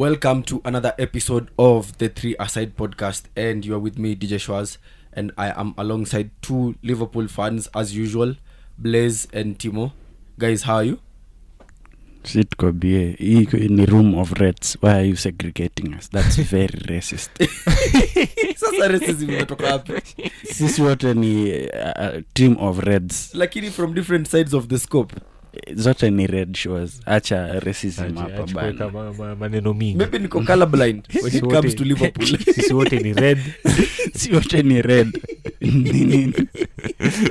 Welcome to another episode of the Three Aside podcast, and you are with me, DJ Schwaz, and I am alongside two Liverpool fans as usual, Blaze and Timo. Guys, how are you? sitkobie in the room of reds why are you segregating us that's very racist Sasa racism imetoka wapi? sisi wote ni uh, team of reds Lakini from different sides of the scope. Zote ni red shows acha racism hapa bana ma- ma- maneno mingi Maybe niko colorblind when it comes to Liverpool. sisi wote ni red si wote ni red Ni- ni-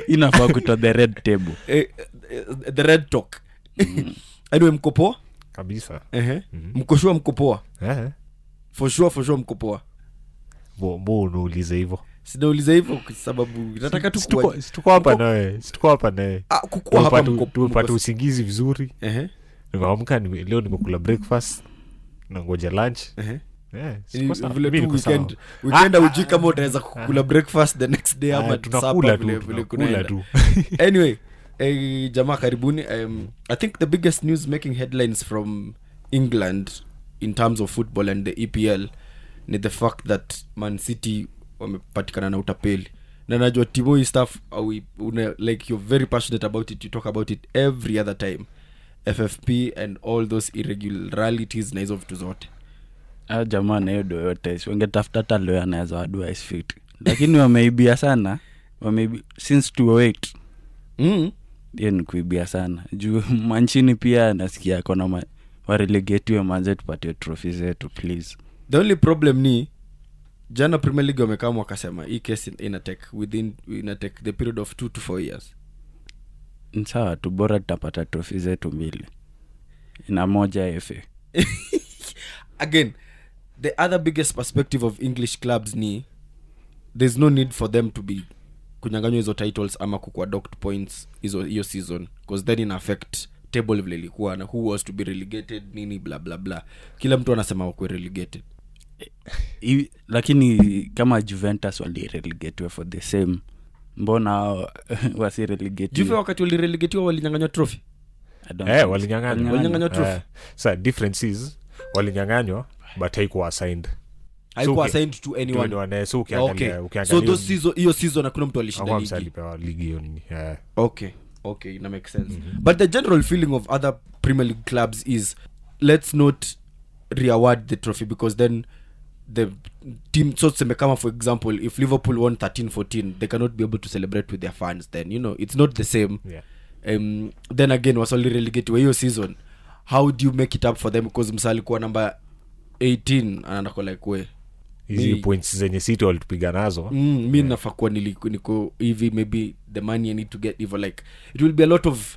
inafaa kuitwa the red table Eh, eh, the red talk. Anyway, mko poa? kabisa Ehe. Mhm. Mko sure mko poa? Eh, For sure, for sure mko poa. bo bo unauliza hivo Sinauliza hivyo sababu nataka tu hapa nawe situko hapa nawe. Ah, Tumepata- usingizi vizuri. Nimeamka nime, leo nimekula breakfast nangoja lunch. Eh, Ah, ah, kama ah, utaweza kukula breakfast the next day ama tunakula tu anyway eh, jamaa karibuni um, i think the biggest news making headlines from england in terms of football and the epl ni the fact that man city wamepatikana na utapeli. Na najua timo hii stuff uh, we, una, like you're very passionate about it. You talk about it every other time. Ffp and all those irregularities na hizo vitu zote. A jamaa nahiyo do yote. Si wangetafuta hata leo anaweza wadua fit lakini wameibia sana. Wameibia since 208 mm. hiyo ni kuibia sana. Juu manchini pia nasikia kona ma, warelegetiwe manze tupatie trofi zetu please. The only problem ni jana premier league wamekama wakasema hii case inatake within inatake the period of two to four years. Sawa tu bora tutapata trofi zetu mbili. Na moja fa again the other biggest perspective of english clubs ni thereis no need for them to be kunyanganywa hizo titles ama kukua docked points hizo hiyo season bcause then ina affect table vile ilikuwa na who was to be relegated nini bla bla bla. Kila mtu anasema wakue relegated I, lakini kama juventus walirelegetiwe for the same mbona hao wakati walirelegatiwa walinyanganywa trophy. Eh, walinyang'anywa. Eh, sa difference is walinyanganywa but haikuwa assigned haikuwa uki- assigned to anyone. Anyone so okay so those season hiyo season hakuna mtu alishinda ligi. alipewa ligi hiyo nini eh. okay okay ina make sense. But the general feeling of other premier league clubs is let's not reaward the trophy because then the team so tuseme kama for example if liverpool won 13 14 they cannot be able to celebrate with their fans then you know it's not the same. Yeah. um, then again wasali relegatiwa hiyo season. How do you make it up for them? Because msalikuwa number 18 anandako like we hizi points zenye city walitupiga nazo. Mm, mi nafaa kuwa niko hivi maybe the money i need to get hivo like it will be a lot of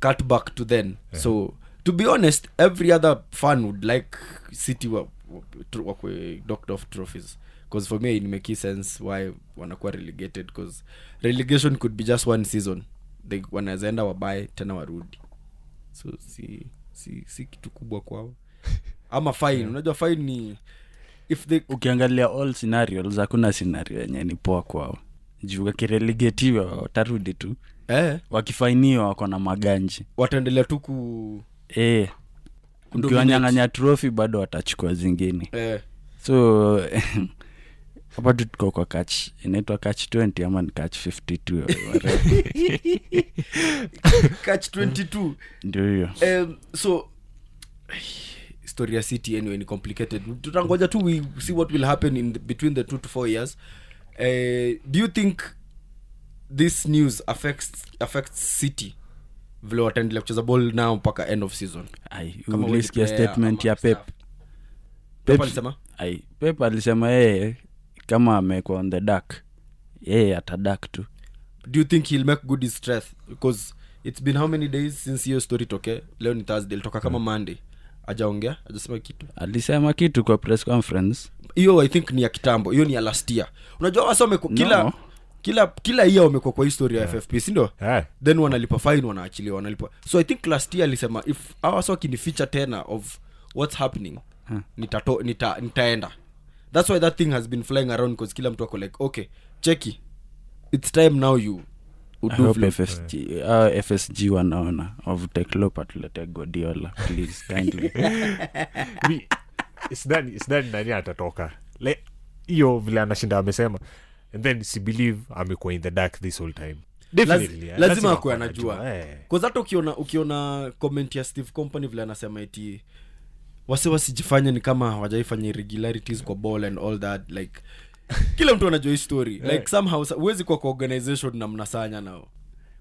cutback to then so to be honest every other fan would like city wa- wakwe docked off trophies. Because for me inimeki sense why wanakuwa relegated because relegation could be just one season. They wanawezaenda wabaye tena warudi. So si si si kitu kubwa kwao. Ama fine. Unajua fine ni if they ukiangalia all scenarios hakuna scenario yenye ni poa kwao. Juu wakirelegetiwa watarudi tu. Eh? Wakifainiwa wako na maganji wataendelea tu ku e, Kudominate. Ukiwanyang'anya trofi bado watachukua zingine. Eh, so hapa tu tuko kwa kach inaitwa kach 20 ama ni kach 52 whatever. catch 22 ndio hiyo. Um, so story ya city anyway ni complicated. Tutangoja tu we see what will happen in the, between the two to four years. Uh, do you think this news affects affects city vile wataendelea kucheza ball nao mpaka end of season. Ulisikia statement ya pep. Pep Pep- pep alisema yeye kama amekuwa on the dark yeye atadak tu. Do you think he'll make good his strength? Because it's been how many days since hiyo story toke? Leo ni thursday ilitoka kama monday. Ajaongea ajasema kitu. Alisema kitu kwa press conference. Hiyo i think ni ya kitambo. Hiyo ni ya last year. Unajua wasa No. Kila kila year wamekuwa kwa historia ya ffp sindio yeah. then wanalipa fine wanaachiliwa wanalipa. So i think last year alisema if awas wakinificha tena of what's happening Huh. nitato, nita, nitaenda. That's why that thing has been flying around because kila mtu ako like okay cheki it's time now you FSG, uh, fsg wanaona wavute Klopp atulete godiola please kindly. Sidhani sidhani nani atatoka? Hiyo vile anashinda amesema and then sibelieve amekuwa in the dark this whole time. Definitely, eh, lazima akuwe anajua. eh. Hata ukiona ukiona comment ya steve company vile anasema iti wase wasijifanye ni kama hawajaifanya irregularities kwa ball and all that like kila mtu anajua hii story. Yeah. like somehow huwezi kuwa kwa organization na mnasanya nao.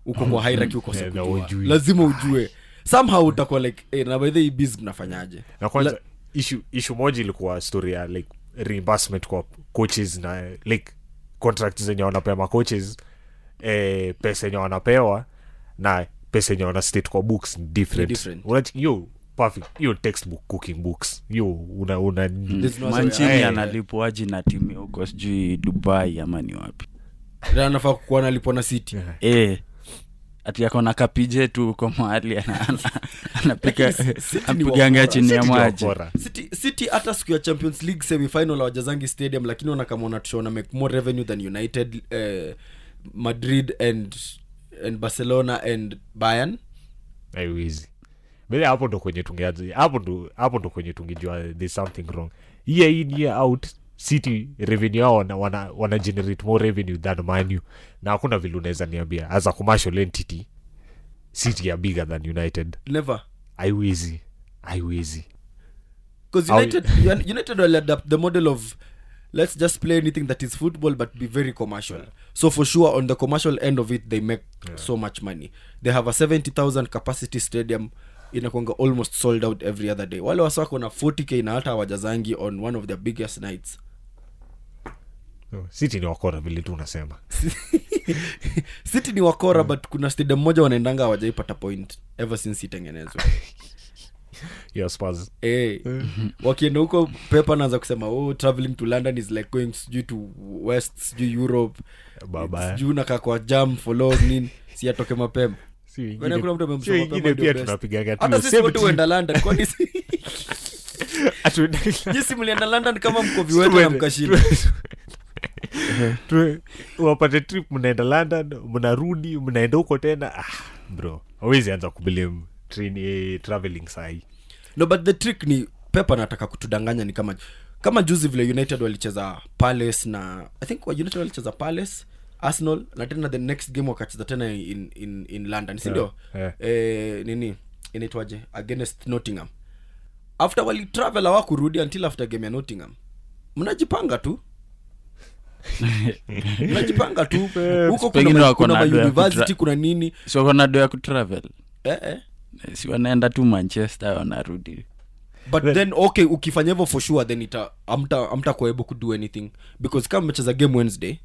Uko kwa hierarchy uko Yeah, lazima ujue. Somehow utakuwa like hey, na by the biz mnafanyaje? Na kwanza La- issue, issue moja ilikuwa story ya like reimbursement kwa coaches na like contract zenye wanapea macoaches eh, pesa yenye wanapewa na pesa yenye wana state kwa books ni different, different. Hiyo perfect hiyo textbook cooking books hiyo una, una way. manchini Eh. analipwaji na timu huko sijui dubai ama ni wapi Na anafaa kuwa nalipwa na city Yeah. e, ati akona kapije tu huko mahali anapiganga chini ya City maji. city city hata siku ya champions league semifinal awajazangi stadium lakini wanakama wanatushona make more revenue than united eh, madrid and and barcelona and bayern. Haiwezi bele hapo ndo kwenye tungeanza hapo ndo hapo ndo kwenye tungejua there's something wrong. Year in year out city revenue yao wana, wana, wana generate more revenue than manu na hakuna vile unaweza niambia. As a commercial entity city are bigger than united. Never. Haiwezi. Haiwezi. Because united Un- united will adapt the model of let's just play anything that is football but be very commercial. So for sure on the commercial end of it they make so much money. They have a 70000 capacity stadium inakwanga almost sold out every other day. Wale wasako na 40k na hata hawajazangi on one of their biggest nights city ni wakora vile tu unasema. City ni wakora but kuna stadium moja wanaendanga hawajaipata point ever since itengenezwa. Your Spurs. hey, wakienda huko pepa naanza kusema oh traveling to london is like going sijui to west sijui europe. Sijui nakaa kwa jam for long nini. Si atoke mapema. Si kuna mtu si amemsoma wengine mapema ndio pia best. tunapigaga tu hata hiyo sisi wote 70. huenda london kwani si- nyisi mlienda london kama mko viwete na mkashinda Tu- wapate trip mnaenda london mnarudi mnaenda huko tena. Ah, bro awezi anza kublame eh, traveling sahii no but the trick ni pepa nataka kutudanganya ni kama kama juzi vile united walicheza palace na i think united walicheza palace arsenal na tena the next game wakacheza tena in, in, in london sindio Yeah, eh, nini? Inaitwaje? Against nottingham. After walitravel awakurudi until after game ya nottingham. Mnajipanga tu mnajipanga tu. Huko kuna, Pengine ma- wako kuna nini? Si wako ya kutravel? Eh, eh. si wanaenda tu manchester wanarudi. But then okay ukifanya hivyo for sure then ita amta amta kuwa able kudo anything. Because kama mecheza game wednesday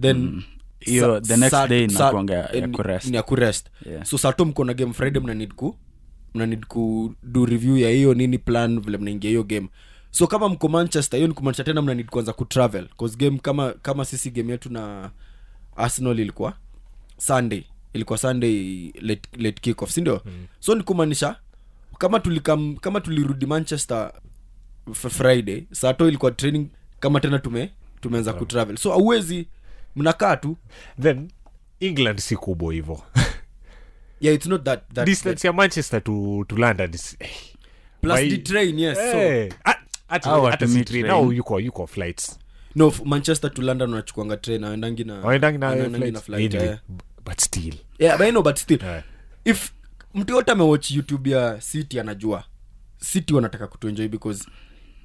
then Hiyo, the next sa- day sa- ya eh, kurest. ya kurest. Yeah. so sato mko na game friday mna need ku mna need ku do review ya hiyo nini plan vile mnaingia hiyo game so kama mko manchester hiyo ni kumaanisha tena mna kwanza kuanza kutravel cause game kama kama sisi game yetu na arsenal ilikuwa sunday. Ilikuwa sunday late, late kick off sindio mm. so ni kumaanisha kama tulikam kama tulirudi manchester friday sato ilikuwa training kama tena tume tumeanza kutravel so auwezi mnakaa tu. Then england si kubwa hivo. Yeah it's not that, that distance ya manchester to, to london is, eh, plus by- the train yes so eh, ah, yuko yuko flights. No manchester to london wanachukuanga train aendangi na waendangi na anaendangi na flights flight, Anyway, but still. Yeah but I know but still. Eh, if mtu yote amewatch youtube ya city anajua. City wanataka kutuenjoy because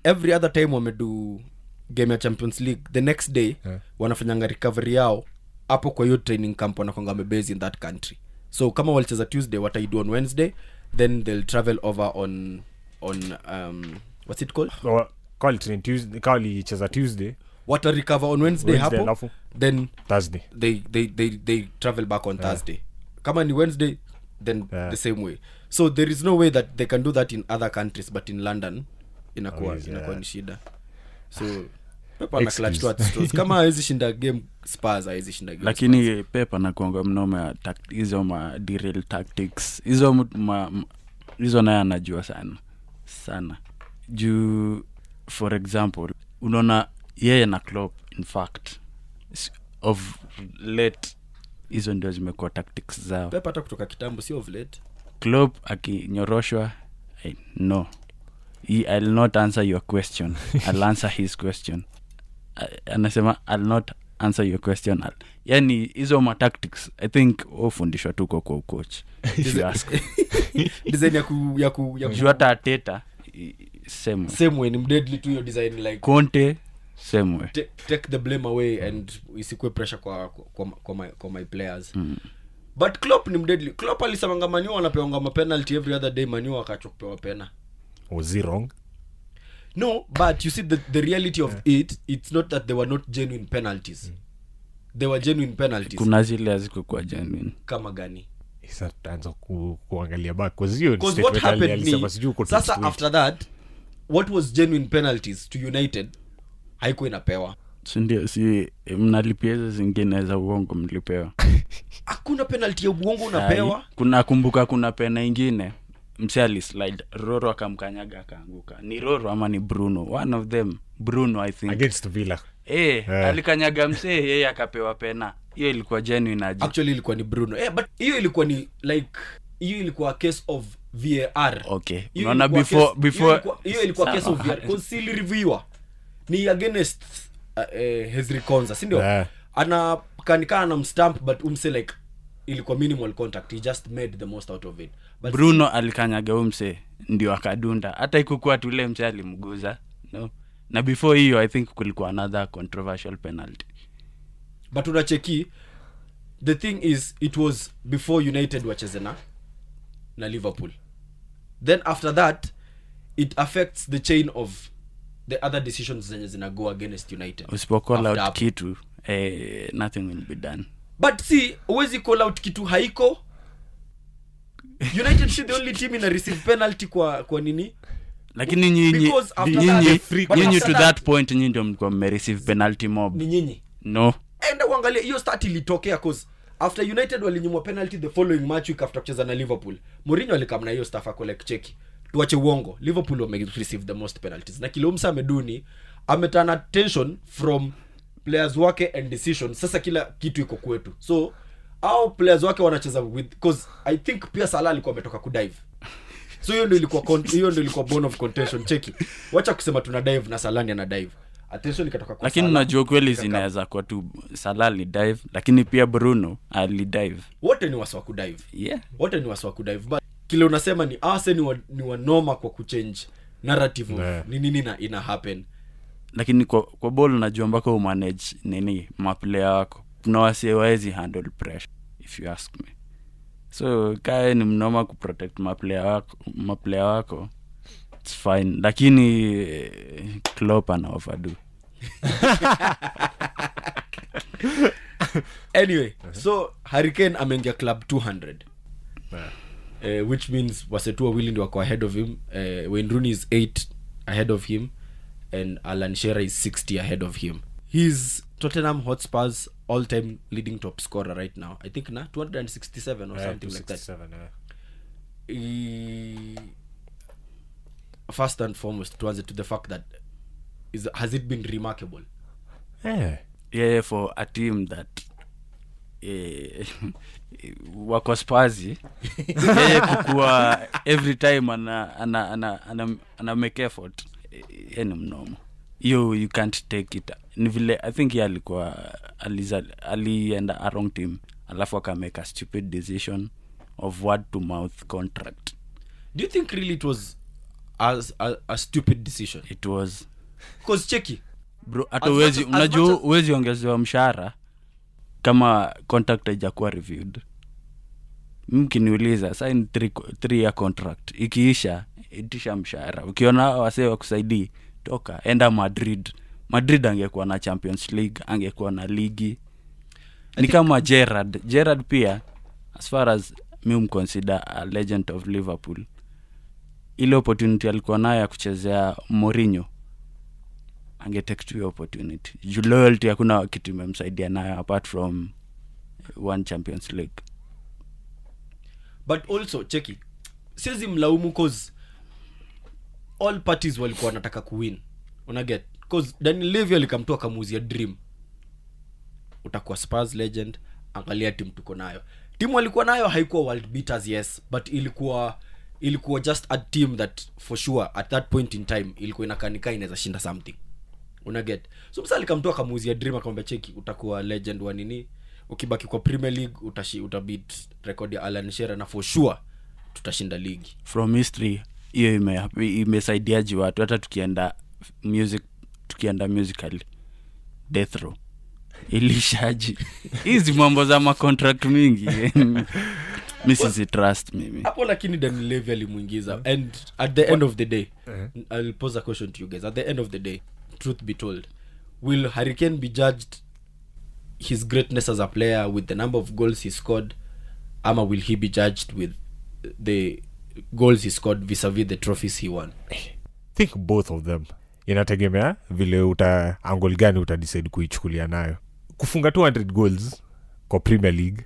every other time wamedu game ya champions league the next day Yeah. wanafanyanga recovery yao hapo kwa hiyo training camp wanakwanga wamebase in that country. So kama walicheza tuesday wataidu on wednesday then they'll travel over on on um, what's it called? Wa- call train Tuesday- call ilicheza tuesday. Wata recover on wednesday, Wednesday, hapo alafu then thursday. they they they they travel back on thursday. Kama ni wednesday then Yeah. the same way. So there is no way that they can do that in other countries but in london inakuwa oh, inakuwa yeah. ni shida. So pepa kama shinda game spars shinda game lakini pepa nakuanga mnoma ya hizo ma derail tactics hizo hizo naye anajua sana sana juu for example unaona yeye na Klopp in fact of late hizo ndio zimekuwa tactics zao. Pep hata kutoka kitambo sio of late. Klopp akinyoroshwa no he, i'll not answer your question. I'll answer his question. Anasema i'll not answer your question. I'll- yani hizo matactics i think ufundishwa tuko kwa ya ku, juu hata ateta same way. same ni mdeadly tu hiyo design like conte same way take, take the blame away and isikue pressure kwa kwa, kwa, my, kwa my players. Mm. but clop ni mdeadly. Clop alisemanga manua wanapewanga mapenalty every other day manua wakachwa kupewa pena. Was he wrong? No but you see the, the reality of it it's not that they were not genuine penalties. They were genuine penalties. Kuna zile hazikukuwa genuine. Kama gani? Ku, kuangalia back. Sasa after that what was genuine penalties to united haikuwa inapewa. Sindio si mnalipia hizo zingine za uongo mlipewa. Hakuna penalty ya uongo unapewa. kuna kumbuka kuna pena ingine. Mse alislide. Roro akamkanyaga akaanguka. Ni roro ama ni bruno? One of them. Bruno i think. Against villa. E, yeah. alikanyaga msee yeye akapewa pena. Hiyo ilikuwa genuine actually ilikuwa ni bruno. E, but hiyo ilikuwa ni like hiyo ilikuwa case of var okay. Unaona before before hiyo ilikuwa case of Sawa. VR, 'cause ni against uh, hezri konza sindio Yeah. ana kanikana na mstamp but umse like ilikuwa minimal contact. He just made the most out of it. But bruno alikanyaga umse ndio akadunda. Hata ikukuwa tule mse alimguza no? Na before hiyo i think kulikuwa another controversial penalty. But unacheki the thing is it was before united wacheze na na liverpool. Then after that it affects the chain of the other decisions zenye zina go against united. Kitu eh, nothing will be done. But see huwezi call out kitu haiko. United should the only team ina receive penalty kwa kwa nini? Lakini nyinyi to that- point nyinyi ndio mlikuwa mmereceive penalty mob. ni nyinyi. No. Enda uangalia hiyo start ilitokea cause after united walinyimwa penalty the following match week after kucheza na liverpool. Mourinho alikam na hiyo staff ako like cheki tuache uongo. Liverpool wame receive the most penalties. Na kilomsa ameduni ametana tension from players wake and decision. Sasa kila kitu iko kwetu. So au players wake wanacheza with cause i think pia sala alikuwa ametoka kudive so hiyo ndio ilikuwa hiyo ndio ilikuwa bone of contention. Cheki wacha kusema tuna dive na salani ana dive lakini najua unajua kweli zinaweza kuwa tu sala alidive lakini pia bruno alidive wote ni wasi kudive yeah. Wote ni wasi kudive but kile unasema ni ase ni, wa, ni wanoma kwa kuchange narrative Yeah. ni nini ina, ina happen. Lakini kwa, kwa bol unajua mpaka umanage nini maplayer wako kuna wasie handle pressure if you ask me. So kae ni mnoma kuprotect maplayer wako maplayer wako its fine. Lakini eh, Klopp ana overdo anyway so hurricane ameingia club 200 Yeah. uh, which means wasetu wawili ndi wako ahead of him. Uh, wayne rooney is 8 ahead of him and alan shearer is 60 ahead of him. He's tottenham hotspurs all time leading top scorer right now. I think na 267 or Yeah, something like that. yeah. Eh, first and foremost tuanze to the fact that is, has it been remarkable? Yeah. yeah for a team that eh, wako spazi yeye kukua every time ana ana ana, ana, ana make effort. Ye ni mnomo hiyo you can't take it. Ni vile i think ye alikuwa alienda a wrong team alafu akamake a stupid decision of word to mouth contract. Do you think really it was as a, a stupid decision. It was. Because cheki. Bro hata uwezi unajua uwezi ongezewa mshahara kama contract haijakuwa reviewed. Mkiniuliza sign three, three year contract. Ikiisha itisha mshahara. Ukiona wasee wakusaidii toka enda madrid. Madrid angekuwa na champions league angekuwa na ligi. Ni kama gerard gerard pia as far as mi umconsider a legend of liverpool ile opportunity alikuwa nayo ya kuchezea morinho angetake tu opportunity. Juu loyalty hakuna kitu imemsaidia nayo apart from one champions league. But also cheki siwezi mlaumu cause all parties walikuwa wanataka kuwin. Unaget cause daniel levy alikamtu akamuuzia dream. Utakuwa spurs legend angalia timu tuko nayo. Timu alikuwa nayo haikuwa world beaters yes but ilikuwa ilikuwa just a team that for sure at that point in time ilikuwa inakanika inaweza shinda something. Unaget so msa alikamtoa akamuuzia dream akamwambia cheki utakuwa legend wa nini? Ukibaki kwa premier league utashi, utabit record ya alan shera na for sure tutashinda ligi. From history hiyo ime- imesaidiaji watu? Hata tukienda music tukienda musical death row. Ilishaji hizi mambo za macontract mingi misisi trust mimi. Hapo lakini dan levy alimwingiza and at the end of the day i'll pose a question to you guys. At the end of the day truth be told will hurricane be judged his greatness as a player with the number of goals he scored ama will he be judged with the goals he scored vis-a-vis the trophies he won? Think both of them. Inategemea vile uta angol gani utadecide kuichukulia nayo. Kufunga 200 goals kwa premier league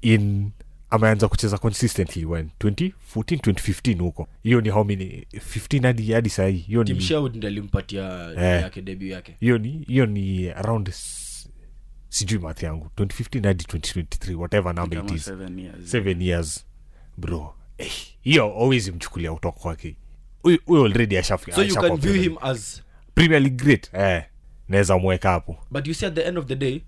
in ameanza kucheza consistently when? 2014 2015 huko. Hiyo ni how many? 15 hadi hadi sahii. Hiyo ni alimpatia Eh. yake debut yake. Hiyo ni hiyo ni around sijui math yangu. 2015 hadi 2023 whatever number it is. 7 years. seven years bro. Eh, hiyo always mchukulia kutoka kwake. Huyu already ashafika so you can view him as premier league great. Eh naweza mweka hapo. But you see at the end of the day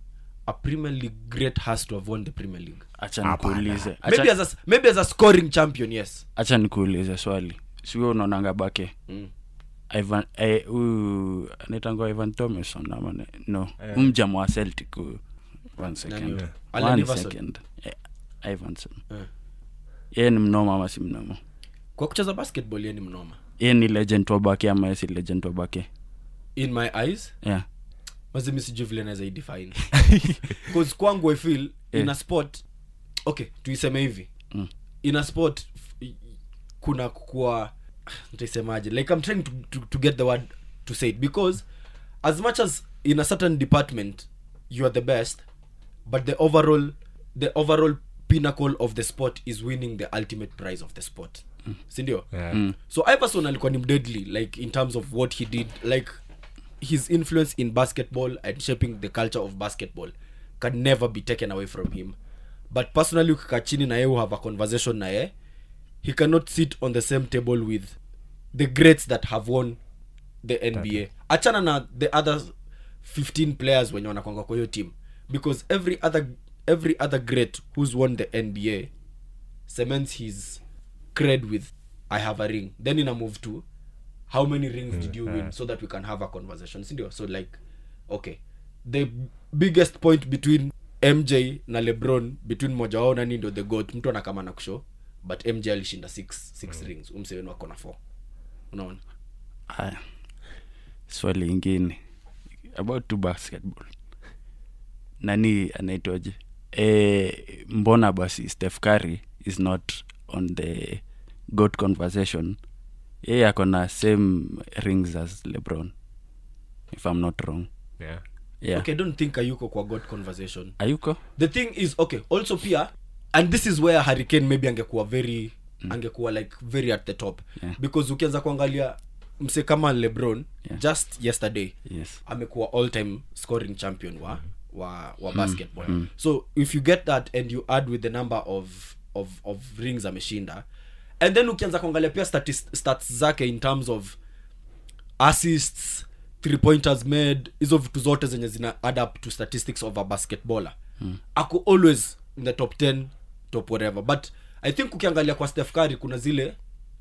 a premier league great has to have won the premier league acha nikuulize. Maybe as a, maybe as a scoring champion yes. Acha nikuulize swali. Siwe unaonanga bake? Mm. ivan eh, huyu anaitangwa ivan thomason ama no. Yeah. mjama wa celtic huyu. One second. Nani? One Allen second. Eh, ivanson Eh. yeye ni mnoma ama si mnoma? Kwa kucheza basketball ye ni mnoma. Yeye ni legend wa bake ama yeye si legend wa bake? In my eyes? Yeah. mazimi sijui vile naweza idefine bcause kwangu i feel in a sport okay tuiseme hivi. Mm. in a sport kuna kuwa ntaisemaje like i'm trying to, to, to get the word to say it because as much as in a certain department you are the best but the overall the overall pinnacle of the sport is winning the ultimate prize of the sport. Sindio Yeah. so iverson alikuwa ni mdeadly like in terms of what he did like his influence in basketball and shaping the culture of basketball can never be taken away from him but personally ukikaa chini na ye have a conversation na ye he cannot sit on the same table with the greats that have won the nba achana na the other 15 players wenye wanakwanga kwa hiyo team. Because every other every other great who's won the nba cements his cred with i have a ring. Then ina move to how many rings did you win? so that we can have a conversation. Sindio? So like okay. The biggest point between mj na lebron between moja wao nani ndo the got mtu anakama na kushow but mj alishinda six, six rings. Umsewenu ako na four. Unaona? Haya. Swali ingine. About to basketball. Nani anaitwaje? E, mbona basi steph curry is not on the got conversation? Yeye ako na same rings as lebron if i'm not wrong. Yeah. Yeah. Okay don't think ayuko kwa god conversation. Ayuko? The thing is okay also pia and this is where hurricane maybe angekuwa very mm. angekuwa like very at the top. Yeah. because ukianza kuangalia mse kama lebron Yeah. just yesterday yes. amekuwa all time scoring champion wa wa, wa basketball. So if you get that and you add with the number of of, of rings ameshinda and then ukianza kuangalia pia statis, stats zake in terms of assists three pointers made hizo vitu zote zenye zina add up to statistics of a basketballer. Mm. ako always in the top 10 top whatever. But i think ukiangalia kwa steph curry kuna zile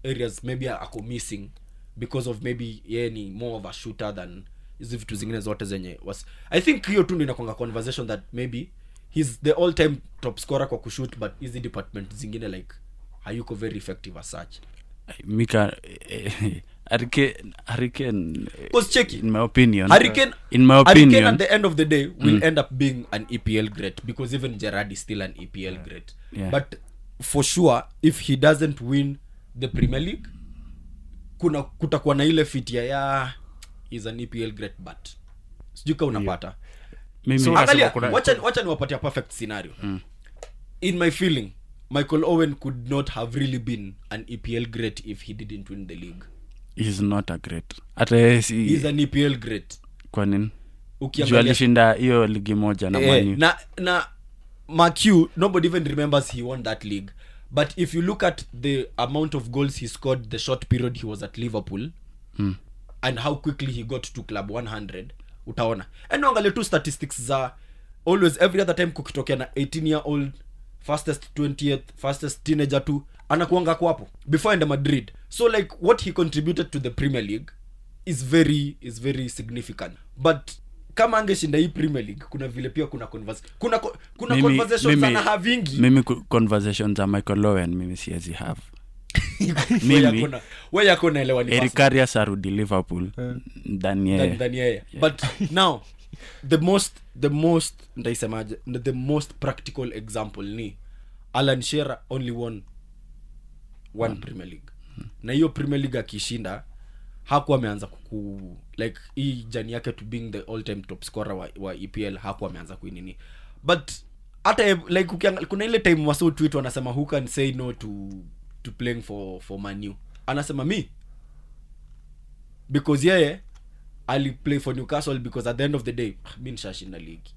areas maybe ako missing because of maybe yeye ni more of a shooter than hizi vitu zingine zote zenye was. I think hiyo tu ndo inakwanga conversation that maybe he's the all time top scorer kwa kushoot but hizi department zingine like hayuko very effective as such. Mika hurricane hurricane Because check it. in my opinion. Hurricane, in my Hurricane at the end of the day will end up being an EPL great because even Gerard is still an EPL great. Yeah. But for sure, if he doesn't win the Premier League, kuna kutakuwa na ile fitia ya is an EPL great but sijui ka unapata. Mimi So- angalia wacha wacha niwapatia perfect scenario. In my feeling michael owen could not have really been an epl great if he didn't win the league is not a great. Hata yeye si he's an epl great. Kwa nini? Juu ukiangalia alishinda hiyo ligi moja na eh, na na macu nobody even remembers he won that league. But if you look at the amount of goals he scored the short period he was at liverpool Mm. and how quickly he got to club 100 utaona. And angalia tu statistics za always every other time kukitokea na 18 year old fastest 20th fastest teenager tu anakuanga kwapo before ende madrid. So like what he contributed to the premier league is very is very significant. But kama angeshinda hii premier league kuna vile pia kuna converse, kuna kuna Mimi- conversations mimi- ana havingi. mimi conversation za michael lowen mimi siwezi have. We mimi- we yako naelewa ni eric personal. arudi liverpool ndani yeye. Than yeye. But now the most the most ndaisemaje the most practical example ni alan shera only won one premier league. Na hiyo premier league akishinda hakuwa ameanza kuku like hii jani yake to being the all time top scorer wa, wa epl hakuwa ameanza kuinini. But hata like ukiangalia kuna ile time waso tweet wanasema who can say no to to playing for for manu anasema me. Because yeye aliplay for newcastle because at the end of the day mi nishashinda league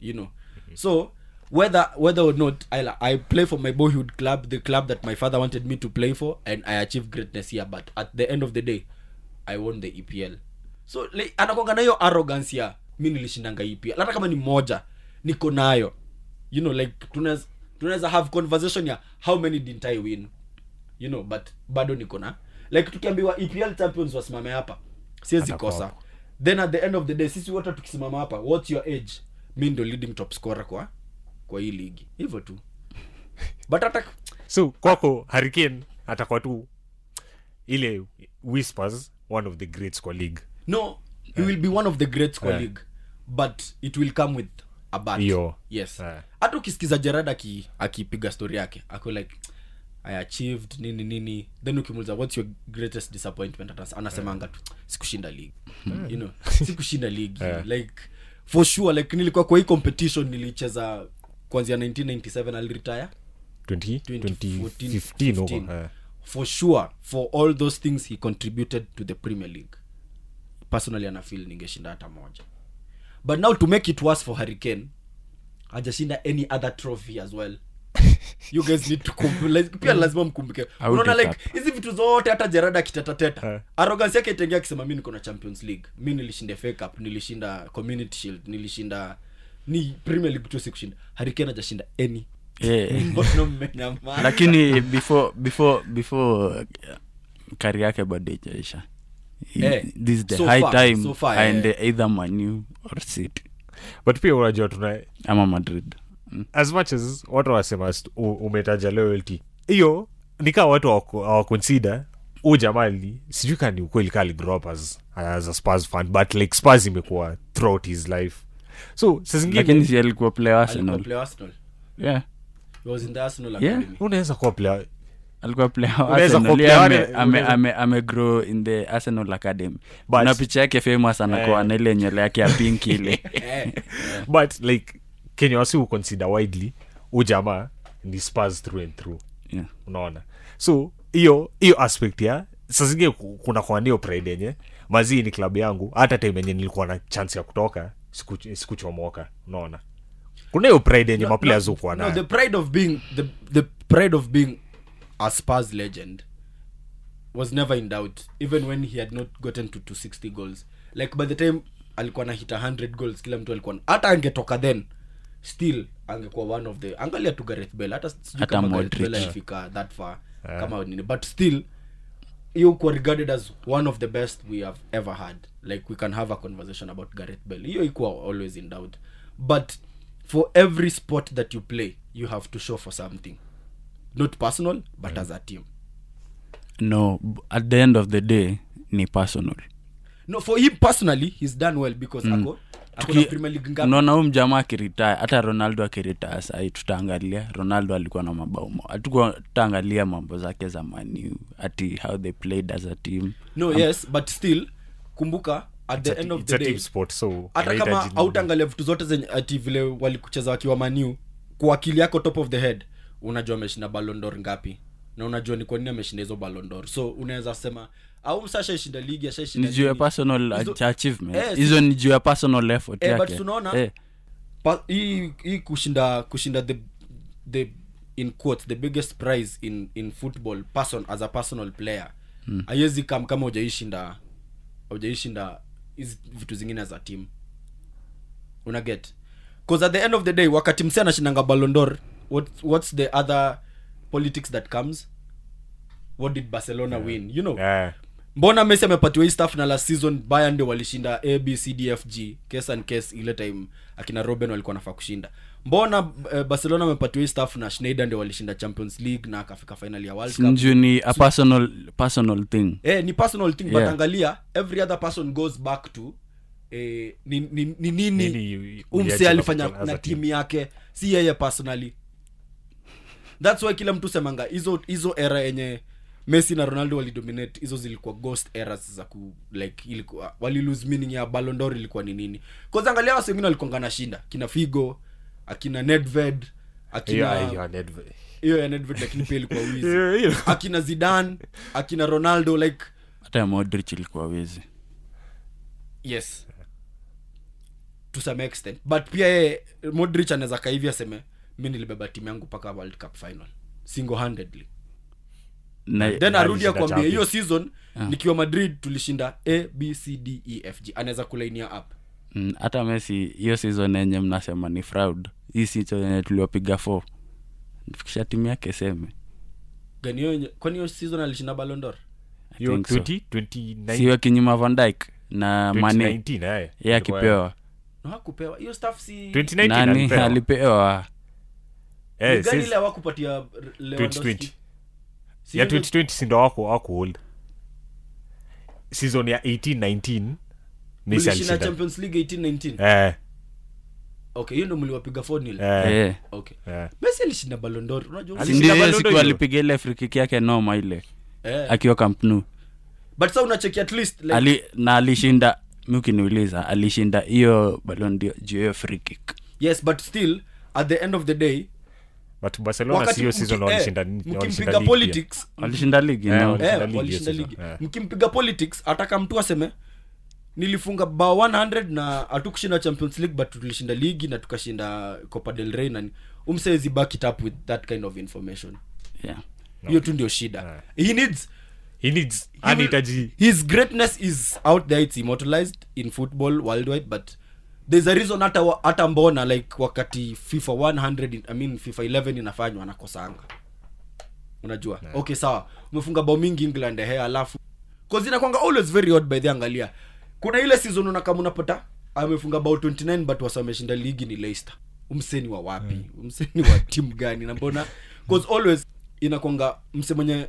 you know? So whether whether or not I, I play for my boyhood club the club that my father wanted me to play for and i achieved greatness here but at the end of the day i won the epl so like, anakwanga na hiyo arrogance ya mi nilishindanga epl hata kama ni moja niko nayo. You know like tunaweza tunaweza have conversation ya how many didn't i win? You know but bado niko na. Like tukiambiwa epl champions wasimame hapa siwezi kosa. then at the end of the day sisi wote tukisimama hapa what's your age? Mi ndo leading top scorer kwa kwa hii ligi. Hivyo tu. But hata so kwako harikan atakuwa tu ile whispers one of the greats kwa league. No he will be one of the greats kwa Yeah. league but it will come with abatyo yes. Hata Yeah. ukisikiza gerard aki- akipiga story yake ako like i achieved nini nini. Then ukimuliza what's your greatest disappointment? Atas- anasemanga tu sikushinda league. You know sikushinda league. Yeah. like for sure like nilikuwa kwa hii competition nilicheza kuanzia 1997 aliretire 2015 huko 15. eh. for sure for all those things he contributed to the premier league. Personally anafil ningeshinda hata moja. But now to make it worse for hurricane hajashinda any other trophy as well. You guys need to like, pia lazima mkumbuke. Unaona like hizi vitu zote hata jerada akitetateta uh. arrogance yake itengea akisema mi niko na champions league. Mi nilishinda FA cup nilishinda community shield nilishinda ni premier league tu sikushinda harikena jashinda any. Yeah. lakini before before before uh, kari yake bado ijaisha Eh, this the so high far, time so far, aende eh. either manu or city. But pia unajua tuna ama madrid. Mm. as much as watu wasema umetaja loyalty hiyo nikaa watu awakonsida hawaconsider huu jamali sijui kaa ni ukweli kaligropas as a spars fan but like spars imekuwa throughout his life so lakini si alikuwa player arsenal. Yeah. He was in the Arsenal Yeah. unaweza kuwa player alikuwa amegrow in the arsenal academy. But- na picha yake famous anakuwa Eh. na ile nywele yake ya pink ile. Eh, but like kenya wasi uconsider widely huu jamaa ni spars through and through. Yeah. unaona? So hiyo hiyo aspect ya sazingie kuna kwanio pride yenye. Mazii ni klabu yangu. Hata time enye nilikuwa na chance ya kutoka siku- unaona? Kuna hiyo pride yenye no, maplayers no, hukuwa no, the pride of being the the pride of being a Spurs legend was never in doubt even when he had not gotten to 260 goals. Like by the time alikuwa na hita 100 goals kila mtu alikuwa hata angetoka then still angekuwa one of the angalia tu Gareth bell hata sijui Hata kama Gareth Modric. Bale alifika that far kama nini but still hiyo kuwa regarded as one of the best we have ever had like we can have a conversation about Gareth Bale. Hiyo ikuwa always in doubt. But for every sport that you play you have to show for something. Not personal but as a team. No at the end of the day ni personal. No for him personally he's done well because mm. ako unaona huu mjamaa akiritaya hata ronaldo akiritaya sahii tutaangalia. Ronaldo alikuwa na mabao hatukuwa tutaangalia mambo zake za maniu ati how they played as a team. No yes but still kumbuka at the end of the day sport so hata kama autangalia vitu zote zenye ati vile walikucheza wakiwa maniu kwa akili yako top of the head unajua ameshinda balondor ngapi na unajua ni kwa nini ameshinda hizo balondor so unaweza sema au msa ashaishinda ligi ashaishinda ni juu ya personal Hizo- ach- achievement. Eh, ni juu ya personal effort Eh, but yake. Eh, Pa- hii hii kushinda kushinda the the in quotes the biggest prize in in football person as a personal player haiwezi kam kama ujaishinda ujaishinda hizi vitu zingine za team. Una get? Bcause at the end of the day wakati mse anashindanga balondor what, what's the other politics that comes? What did barcelona win? You know? Yeah. mbona messi amepatiwa hii staff na last season baya ndio walishinda abcdfg b c d f g. Case and case ile time akina robin walikuwa nafaa kushinda mbona eh, barcelona amepatiwa hii staff na schneider ndio walishinda champions league na akafika final ya world cup? Ni a personal personal thing. Eh, ni personal thing but angalia every other person goes back to eh, ni, ni, ni nini Nini umse alifanya na- timu yake? Si yeye personally. Thats why kila mtu semanga hizo hizo era yenye messi na ronaldo walidominate hizo zilikuwa ghost eras za ku like ilikuwa wali lose meaning ya balondor ilikuwa ni nini? Kwanza angalia wasi wengine walikuanga na shinda kina figo akina nedved akina hiyo Nedved. hiyo ya nedved lakini pia ilikuwa wizi. Akina zidan akina ronaldo like hata ya modrich ilikuwa wizi. Yes. To some extent. But pia ye modrich anaweza kahivi aseme mi nilibeba timu yangu mpaka world cup final. Single handedly na then arudi akwambia hiyo season season nikiwa madrid tulishinda a b c d e f g. Anaweza kulainia up mm, hata messi hiyo season yenye mnasema ni fraud. Hii season yenye tuliopiga four. Fikisha timu yake seme kwani hiyo season alishinda balondor I Hiyo think so. 20 29 siyo kinyuma van dyke na mane. 2019, eh. ye akipewa. Hakupewa. Hiyo staff si nani alipewa. Eh, gani ile hawakupatia Lewandowski? Ya 2020 sindo wako wako hold season ya 1819 messi mlishinda champions league 1819 eh. Okay hiyo ndo mliwapiga 4 eh. Eh. okay. Eh. Messi alishinda balondor unajua Ali- Si Alishinda ndio siku alipiga ile frikiki yake noma ile. Eh. akiwa kampnu but sa unacheki at least like, Ali, na alishinda mi ukiniuliza alishinda hiyo balondio juu ya hiyo free kick. Yes but still at the end of the day but barcelona sio season walishinda mkimpiga politics. walishinda ligi walishinda mkimpiga politics ataka mtu aseme nilifunga bao 100 na hatukushinda champions league but tulishinda ligi na tukashinda copa del rey nani umsezi back it up with that kind of information. Yeah. hiyo tu ndio shida. He needs he needs he anahitaji his greatness is out there it's immortalized in football worldwide but there's a reason hata hata mbona like wakati fifa 100 i mean fifa 11 inafanywa anakosanga unajua? Okay sawa. Umefunga bao mingi england he alafu cause inakwanga always very odd by the angalia kuna ile season unakama unapata amefunga bao 29 but wasa ameshinda ligi ni leicester. Umseni wa wapi? Mm. umseni wa timu gani? Na mbona? Cause always inakwanga mse mwenye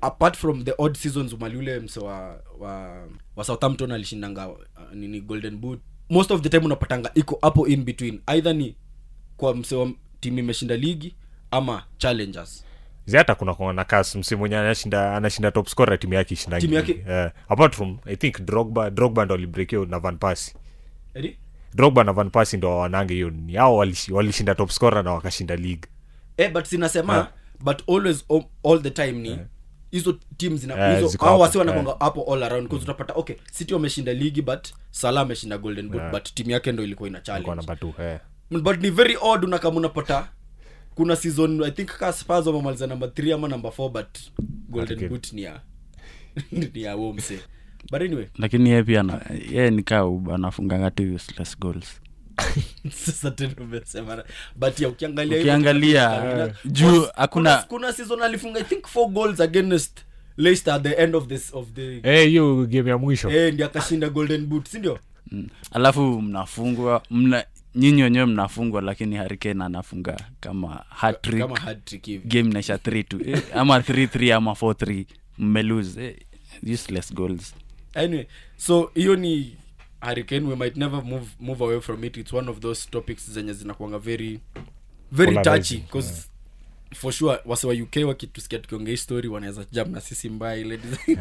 apart from the odd seasons umali ule mse wa, wa, wa southampton alishindanga uh, nini golden boot. Most of the time unapatanga iko hapo in between. Either ni kwa mse wa timu imeshinda ligi ama challengers hata kuna kona na kas msimu wenye anashinda anashinda top score timu yake ishinda yeah. eh, apart from i think drogba drogba ndo alibrekio na van pasi drogba na van pasi ndo wanange hiyo. Ni ao walishinda top scorer na wakashinda league. Eh, but sinasema yeah. but always all, the time ni hizo team zina Eh, hizo ziko hao hapo, all around because utapata okay city wameshinda ligi but salah ameshinda golden boot Yeah. but timu yake ndo ilikuwa ina challenge. eh. but ni very odd unakama unapata kuna season i think ka spurs wamemaliza namba 3 ama namba 4 but golden boot ni ya ni ya womse but anyway. Lakini ye pia na- ni kaa uba anafunganga tu useless goals. Sasa tena umesema but ya ukiangalia Ukiangalia, juu kuna- hakuna- kuna, kuna season alifunga i think four goals against leicester at the end of this of the Eh, hiyo game ya mwisho. Eh ndio akashinda golden boot si ndio? Mm. alafu mnafungwa mna nyinyi wenyewe mnafungwa lakini harikane anafunga kama hat-trick. kama hat-trick hivi. Game naisha 3 tu eh, ama 33 ama 43 mmelose eh, useless goals. Anyway so hiyo ni hurricane. We might never move move away from it. It's one of those topics zenye zinakuanga very very touchy because for sure wase wa uk wakitusikia tukiongea hii story wanaweza jam na sisi mbaya ile design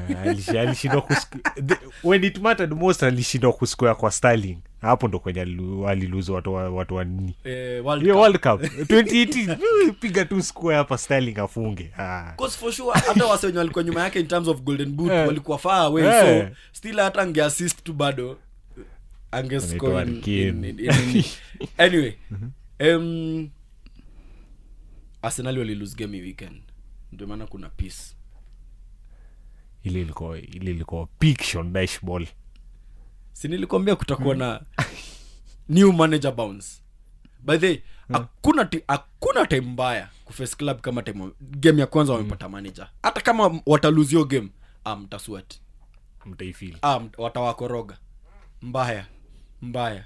Eh, alishindwa when it mattered most alishindwa kusquare kwa starling hapo ndo kwenye alilu- aliluza watu wa, watu wa nini? Eh, World hiyo world cup. 2018 uh, piga tu square hapa styling afunge. Ah. For sure hata wase wenye walikuwa nyuma yake in terms of golden boot yeah. walikuwa far away yeah. so still hata angeassist tu bado angescore anyway um, arsenali walilose game weekend. Ndio maana kuna peace. Ile ilikuwa ile ilikuwa peak shondash ball si nilikwambia kutakuwa na new manager bounce. By the hakuna ti- hakuna time mbaya kuface club kama time game ya kwanza wamepata manager. Hata kama wataluzio game ah, um, mtaifil um, watawakoroga. Mbaya. Mbaya.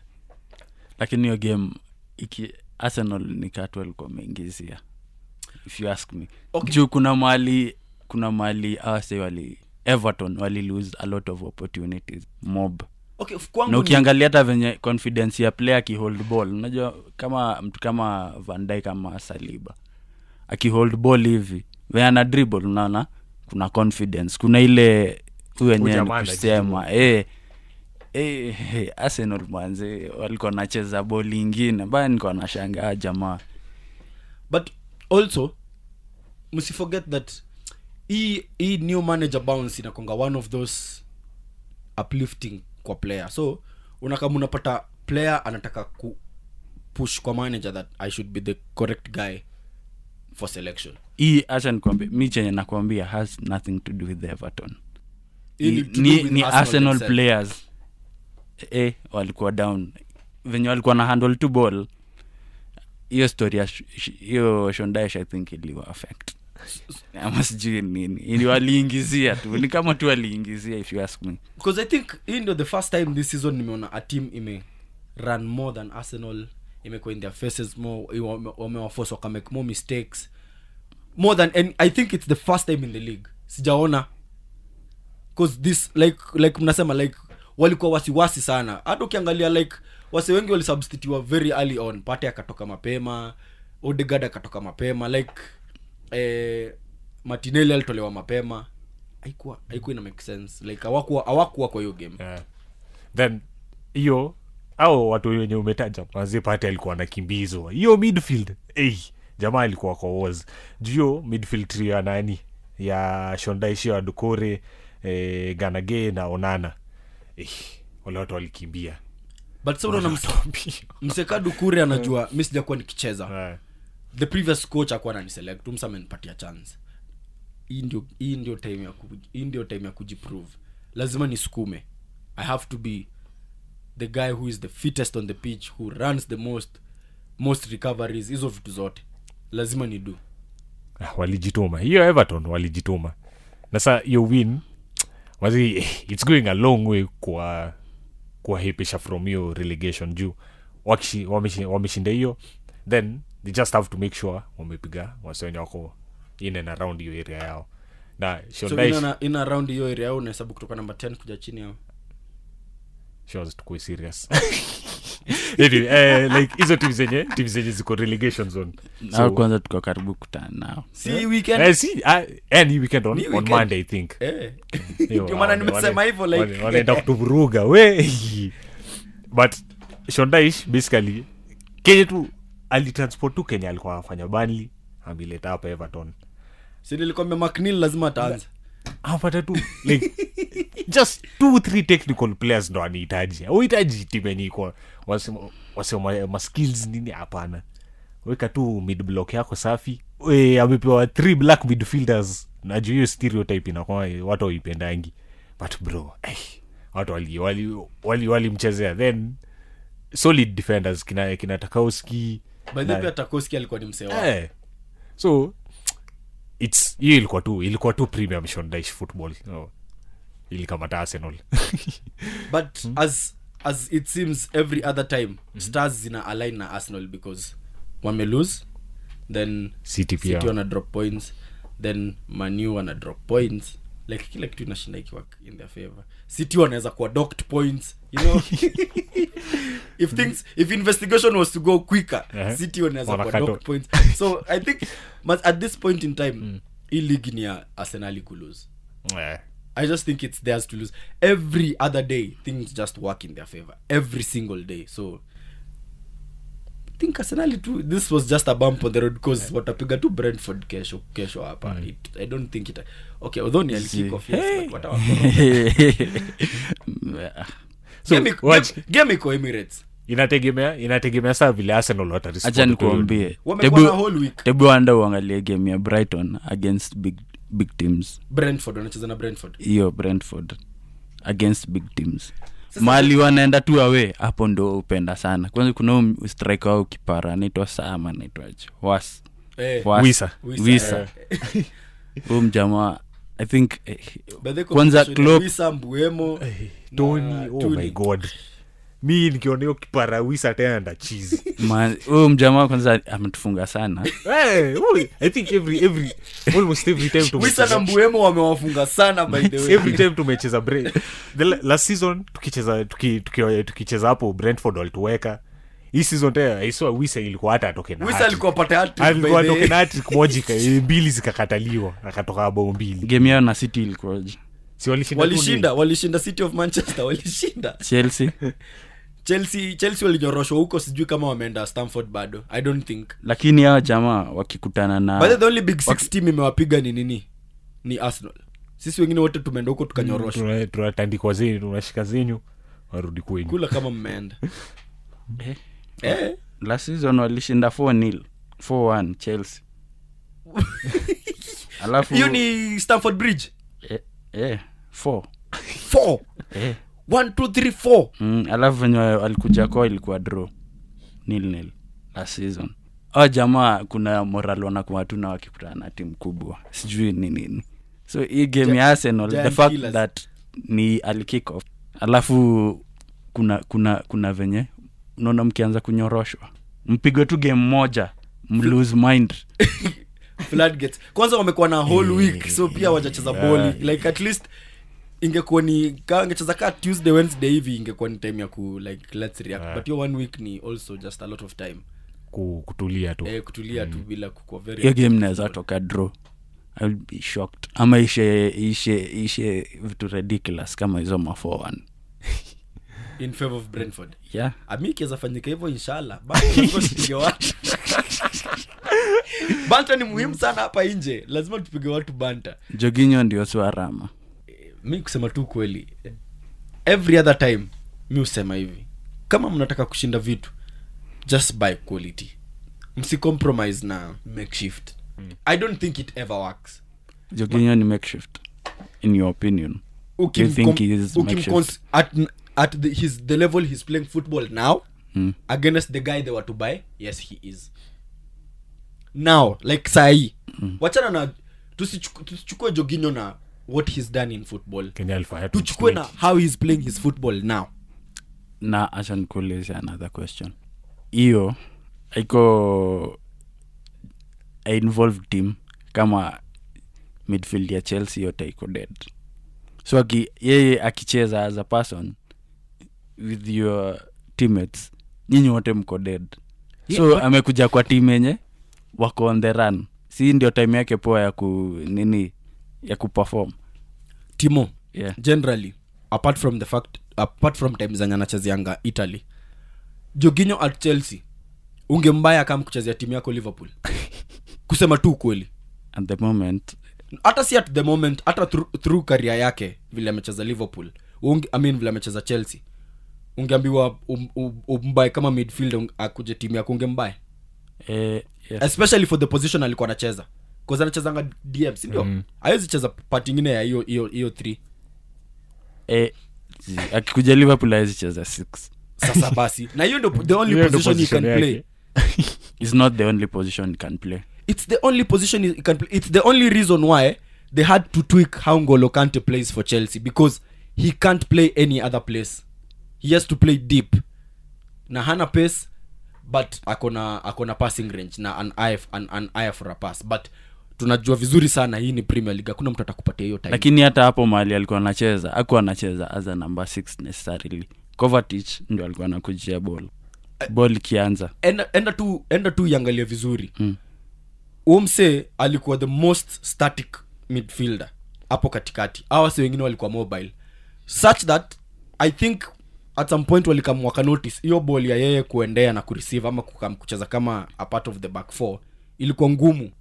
Lakini hiyo game iki arsenal ni katu walikuwa wameingizia if you ask me. Okay. juu kuna mali kuna mali awase wali everton wali lose a lot of opportunities. Mob okay na ukiangalia hata venye confidence ya player akihold ball unajua kama mtu kama vandai kama saliba akihold ball hivi venye ana dribble unaona kuna confidence. Kuna ile hu wenyewe jamaa ni kusema eh, eh, eh, arsenal mwanze walikuwa nacheza boli ingine mbaya niko nashangaa jamaa. But also msiforget that hii hii new manager bounce inakonga one of those uplifting kwa player. So unakama unapata player anataka ku push kwa manager that i should be the correct guy for selection. Hii acha nikwambia mi chenye nakwambia has nothing to do with everton. Hii ni, ni arsenal players. Eh, walikuwa down. Venye walikuwa na handle to ball hiyo story hiyo shondash i think iliwa affect ama sijui nini. Waliingizia tu. Ni kama tu waliingizia if you ask me. Because i think hii ndio the first time this season nimeona a team ime run more than arsenal imekuwa in their faces more wamewaforce wakamake more mistakes. More than and i think it's the first time in the league. Sijaona. Cause this like like mnasema like walikuwa wasiwasi sana. Hata ukiangalia like wase wengi walisubstitutiwa very early on. Pate akatoka mapema odegard akatoka mapema like eh, matineli alitolewa mapema. Haikuwa haikuwa ina make sense. Like hawakuwa hawakuwa kwa hiyo game. Yeah. then hiyo au watu wenye umetaja mazipate alikuwa anakimbizwa. Hiyo midfield hey, jamaa alikuwa kwa was juyo hiyo midfield trio ya nani? Ya shondaishio adukore eh, ganage na onana. Eh, wale watu walikimbia. But sa unaona msekadukure anajua mi sijakuwa nikicheza. Eh, the previous coach akuwa naniselect umsa amenipatia chance. Hii ndio time ya kujiprove. Lazima nisukume. I have to be the guy who is the fittest on the pitch who runs the most most recoveries hizo vitu zote. Lazima ni do. Ah, walijituma. Hiyo everton walijituma. Na sa yo win. Wazi its going a long way kwa kuwahepesha from hiyo relegation juu. Wameshinda hiyo. Then they just have to make sure wamepiga wasenye wako in and around hiyo area yao. Na so Shondaish- in ina round hiyo area yao unahesabu kutoka namba 10 kuja chini yao. Shows tukue serious. Anyway, eh, like hizo tim zenye tim zenye ziko relegation zone. Au kwanza tuko karibu kutana nao. Si weekend eh, si, weekend on, Ni on monday i think. Ndio maana nimesema hivyo like wanaenda kutuvuruga we but shondaish basically kenye tu alitransport tu kenya alikuwa anafanya banli amileta hapa everton. Si nilikwambia mcnil lazima ataanza apata tu like just two three technical players ndo anihitaji uhitaji timenyiko wasema maskills nini? Hapana. Weka tu mid block yako safi. E, amepewa three black midfielders. Najua hiyo stereotype inakuwa watu waipendangi but bro eh, watu walimchezea wali, wali, wali then solid defenders kina, kina takauski way pia takoski alikuwa ni wao eh. so its hiyo ilikuwa tu ilikuwa tu premium shondaish football oh. ilikamata arsenal but as as it seems every other time stars zina align na arsenal because wame lose then City city wana drop points then manu wana drop points like kila kitu inashinda ikiwa in their favor city wanaweza kuwa docked points you know if things if investigation was to go quicker Uh-huh. city wanaweza kuwa docked points so i think but at this point in time hii league ni ya arsenali kulose yeah. I just think it's theirs to lose. Every other day, things just work in their favor. Every single day. So, think Arsenal too. This was just a bump on the road because watapiga tu Brentford kesho kesho hapa. It, I don't think it. Okay, although ni kick off yes, but watawa So, game, watch. game, game iko Emirates. inategemea inategemea saa vile arsenal watarespond hacha kwa hiyo. nikuambie wamekuwa na whole week tebu anda uangalie game ya brighton against big, big teams brentford wanacheza na brentford hiyo brentford against big teams mali wanaenda tu awe hapo ndo upenda sana. Kwanza kuna strike striker wao kipara anaitwa sama anaitwaje was. Eh, Was- Wisa. Wisa, wisa. Huyu mjamaa i think eh, kwanza competition, mbuemo Wisa, tony na oh my god mi nikiona kiparawisa kipara wisa tena nda chizi huyu mjamaa kwanza ametufunga sana. Hey, i think every every almost every time wisa na mbuemo wamewafunga sana by the way. Every time tumecheza the last season tukicheza tuki- tuki- tukicheza hapo brentford walituweka. Hii season tena iswa wisa ilikuwa hata atoke na wisa alikuwa pata hat-trick alikuwa atoke na hat-trick moja mbili zikakataliwa akatoka bao mbili. Game yao na city ilikuwaje? Si walishinda walishinda walishinda city of manchester walishinda. Chelsea chelsea chelsea walinyoroshwa huko sijui kama wameenda stamford bado. I don't think. Lakini hawa jamaa wakikutana na but the only big six team imewapiga ni nini? Ni arsenal. Sisi wengine wote tumeenda huko tukanyoroshwa. Tuna- tunatandikwa zenyu tunashika zenyu warudi kwenyu. Kula kama mmeenda. Eh, eh, last season walishinda 4 nil. 4-1 chelsea. Alafu hiyo ni stamford bridge? Eh, eh, four. four? Eh. One two three four. Mm, alafu venye alikuja kwao ilikuwa draw. Nil nil. Last season. A jamaa kuna moral wanakuwa tuna wakikutana na timu kubwa. Sijui ni nini. So hii game ya arsenal the fact killers. that ni alikick off. Alafu kuna kuna kuna venye unaona mkianza kunyoroshwa. Mpigwe tu game moja mlose mind. Kwanza wamekuwa na whole week so pia wajacheza boli. like at least ingekuwa ni ka angecheza ka tuesday wednesday hivi ingekuwa ni time ya ku like let's react. But hiyo one week ni also just a lot of time. Kutulia tu. Eh, kutulia tu bila kukua very hiyo game naweza toka draw. I'll be shocked. Ama ishe ishe ishe vitu ridiculous kama hizo ma 4-1 in favor of brentford. Yeah. Ami ikiweza fanyika hivyo inshallah. Basi lazima watu banta ni muhimu sana hapa nje. Lazima tupige watu banta joginyo ndio swarama mi kusema tu kweli every other time mi husema hivi. Kama mnataka kushinda vitu just buy quality. Msicompromise na makeshift i don't think it ever works. Ni makeshift in your opinion Ukim- You think he is makeshift? at, at the, his, the level he's playing football now Mm. against the guy they were to buy yes he is. Now like sahii mm. wachana na tusichuku- tusichukue joginyo na what he's done in football. Tuchukue na how he's playing his football now. Na acha nikuulize another question. Hiyo iko involved team kama midfield ya chelsea yote iko dead. So aki, yeye akicheza as a person with your teammates nyinyi wote mko dead. So but- amekuja kwa team yenye wako on the run. Si ndio time yake poa ya ku nini ya kuperform timo yeah. generally apart from the fact apart from time zenye anachezeanga italy joginyo at chelsea ungembaya kama kuchezea timu yako liverpool? Kusema tu ukweli. At the moment. Hata si at the moment hata through, through career yake vile amecheza liverpool Unge, I mean vile amecheza chelsea ungeambiwa um, um, umbae kama midfield akuje timu yako ungembae? Eh, yes. especially for the position alikuwa anacheza bcause anachezanga dm sindio mm. awezi cheza pati ingine ya hiyo hiyo eh, akikuja liverpool awezi cheza six. Sasa basi na hiyo ndio the only Hiyo ndo position he position can yake. play is not the only position he can play. It's the only position he can play. It's the only reason why they had to tweak how Ngolo Kante plays for Chelsea because he can't play any other place. He has to play deep. Na hana pace but akona akona passing range na an eye, an, an eye for a pass. But tunajua vizuri sana hii ni premier league hakuna mtu atakupatia hiyo time. Lakini hata hapo mahali alikuwa anacheza akuwa anacheza as a number six necessarily. Covertich ndio alikuwa anakujia ball. Ball ikianza. enda, enda tu enda tu iangalie vizuri. Mm. umse alikuwa the most static midfielder hapo katikati. Awase wengine walikuwa mobile. Such that i think at some point walikam waka notice hiyo ball ya yeye kuendea na kureceive ama kukam kucheza kama a part of the back four ilikuwa ngumu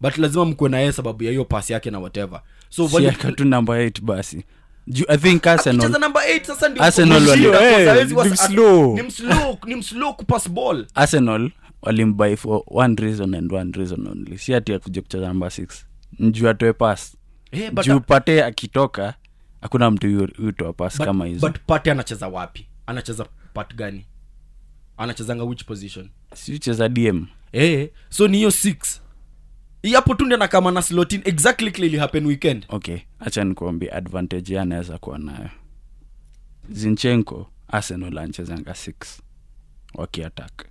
but lazima mkuwe na yeye sababu ya hiyo pasi yake na whatever. So tu namba eight basi. Ju- i think arsenal namba 8 sasa ndio Arsenal shida, wali- cause Eh, hawezi ni mslow. ni mslow kupass ball. Arsenal walimbai for one reason and one reason only. Si ati akuja kucheza namba 6 njuu atoe pas hey, juu pate akitoka hakuna mtu yu- yutoa pas but- kama hizo. but pate anacheza wapi? Anacheza part gani? Anachezanga which position? Si cheza dm hey, so ni hiyo 6 Hii hapo tu ndio nakama na slotin exactly ili happen weekend. Okay acha nikuambia advantage anaweza kuwa nayo. Zinchenko arsenal anchezanga 6 wakiatak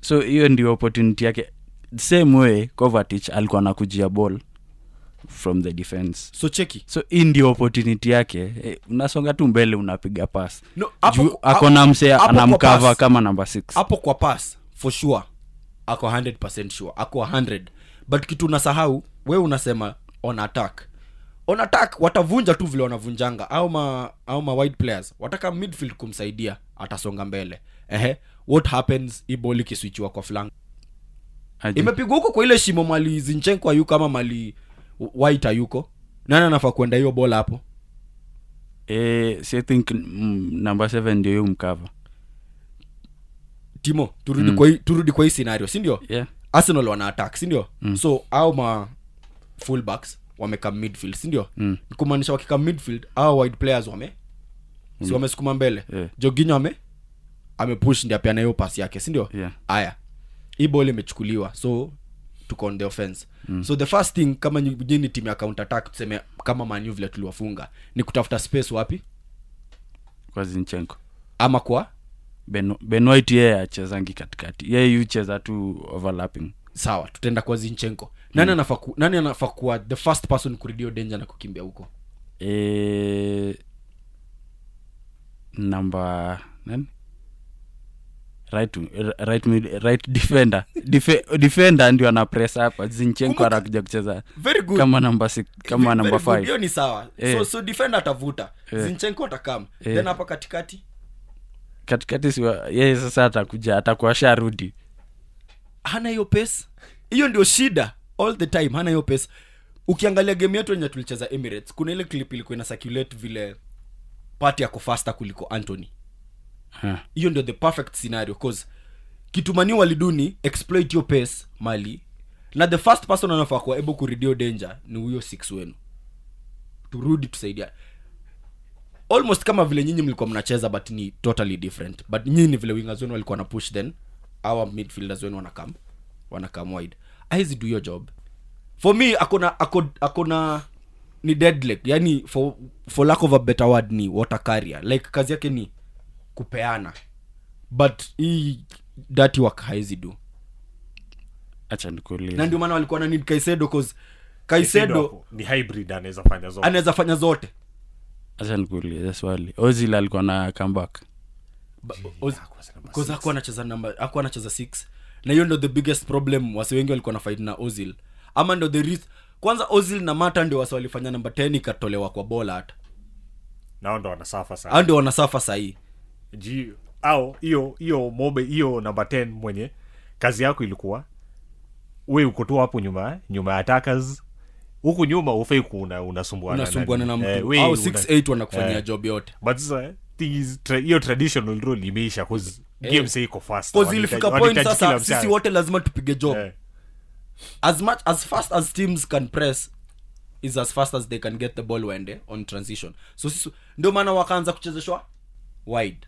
so hiyo ndio opportunity yake. Same way covertich alikuwa nakujia ball from the defense. So cheki. So hii ndio opportunity yake. Eh, unasonga tu mbele unapiga pas No, ako na msee anamkava kama namba 6 hapo kwa pas for sure ako 100 sure ako 100 but kitu unasahau we unasema on attack. On attack watavunja tu vile wanavunjanga. Au ma au ma wide players wataka midfield kumsaidia atasonga mbele. Ehe what happens iboli kiswichiwa kwa flank? Imepigwa huko kwa ile shimo mali zinchenko ayuko ama mali white ayuko nani anafaa kuenda hiyo bola hapo? Eh, si I think mm, namba 7 ndio hiyo mkava. Timo turudi mm. kwa hii, turudi kwa hii scenario si ndio? Yeah arsenal wana attack sindio mm. so au ma fullbacks wamekam midfield sindio Mm. kumaanisha wakikam midfield au wide players wame si wamesukuma mbele Yeah. joginyo ame amepush ndi apeana hiyo pasi yake sindio Yeah. aya hii bol imechukuliwa so tuko on the offense mm. so the first thing kama nyini timu ya counter attack tuseme kama manu vile tuliwafunga ni kutafuta space wapi kwa zinchenko ama kwa ben, ben yeye achezangi katikati. Yeye yucheza tu overlapping. Sawa tutaenda kwa zinchenko. Nani hmm. anafaa nani anafaa kuwa the first person kuredio danger na kukimbia huko? E, namba nani? Right, right, right defender. Defe, defender ndio ana press hapa zinchenko anakuja kucheza very good. kama namba si, kama namba 5 hiyo ni sawa. Eh. so, so defender atavuta. Eh. zinchenko atakam. Eh. then hapa katikati katikati siwa yeye sasa atakuja atakuwa sharudi hana hiyo pesa hiyo ndio shida all the time hana hiyo pesa ukiangalia game yetu enye tulicheza emirates kuna ile clip ilikuwa ina circulate vile pati yako faster kuliko antony hiyo hiyo ndio the perfect scenario cause kitumani waliduni exploit hiyo pace mali na the first person anafaa kuwa ebo kuredio danger ni huyo six wenu. Turudi tusaidia almost kama vile nyinyi mlikuwa mnacheza but ni totally different. But nyinyi ni vile wingers wenu walikuwa na push then our midfielders wenu wanakam wanakam wide. Aizi do your job. For me akona akona ni dead leg. Yani for, for lack of a better word ni water carrier. Like kazi yake ni kupeana. But hii dirty work haizi do. Acha nikuulize. Na ndio maana walikuwa na need kaisedo cause kaisedo ni hybrid anaweza fanya zote. anaweza fanya zote acha nikuulize swali. Ozil alikuwa na comeback? Ba- hakuwa anacheza namba hakuwa anacheza 6 na hiyo ndo the biggest problem wasi wengi walikuwa na fight na ozil ama ndo the risk kwanza ozil na mata ndio wasi walifanya namba 10 ikatolewa kwa bola hata. Nao ndo wanasafa au sana ndio wanasafa sahii Ji- au hiyo hiyo mobe hiyo namba 10 mwenye kazi yako ilikuwa we uko tu hapo nyuma nyuma ya attackers huku nyuma ufai kuna unasumbuana unasumbuana na mtu. Eh, we au 68 wanakufanyia eh. job yote. But sasa hiyo traditional rule imeisha cause game say iko fast. Cause ilifika point sasa sisi wote lazima tupige job. Eh. as much as fast as teams can press is as fast as they can get the ball wende on transition. So sisi ndio maana wakaanza kuchezeshwa wide.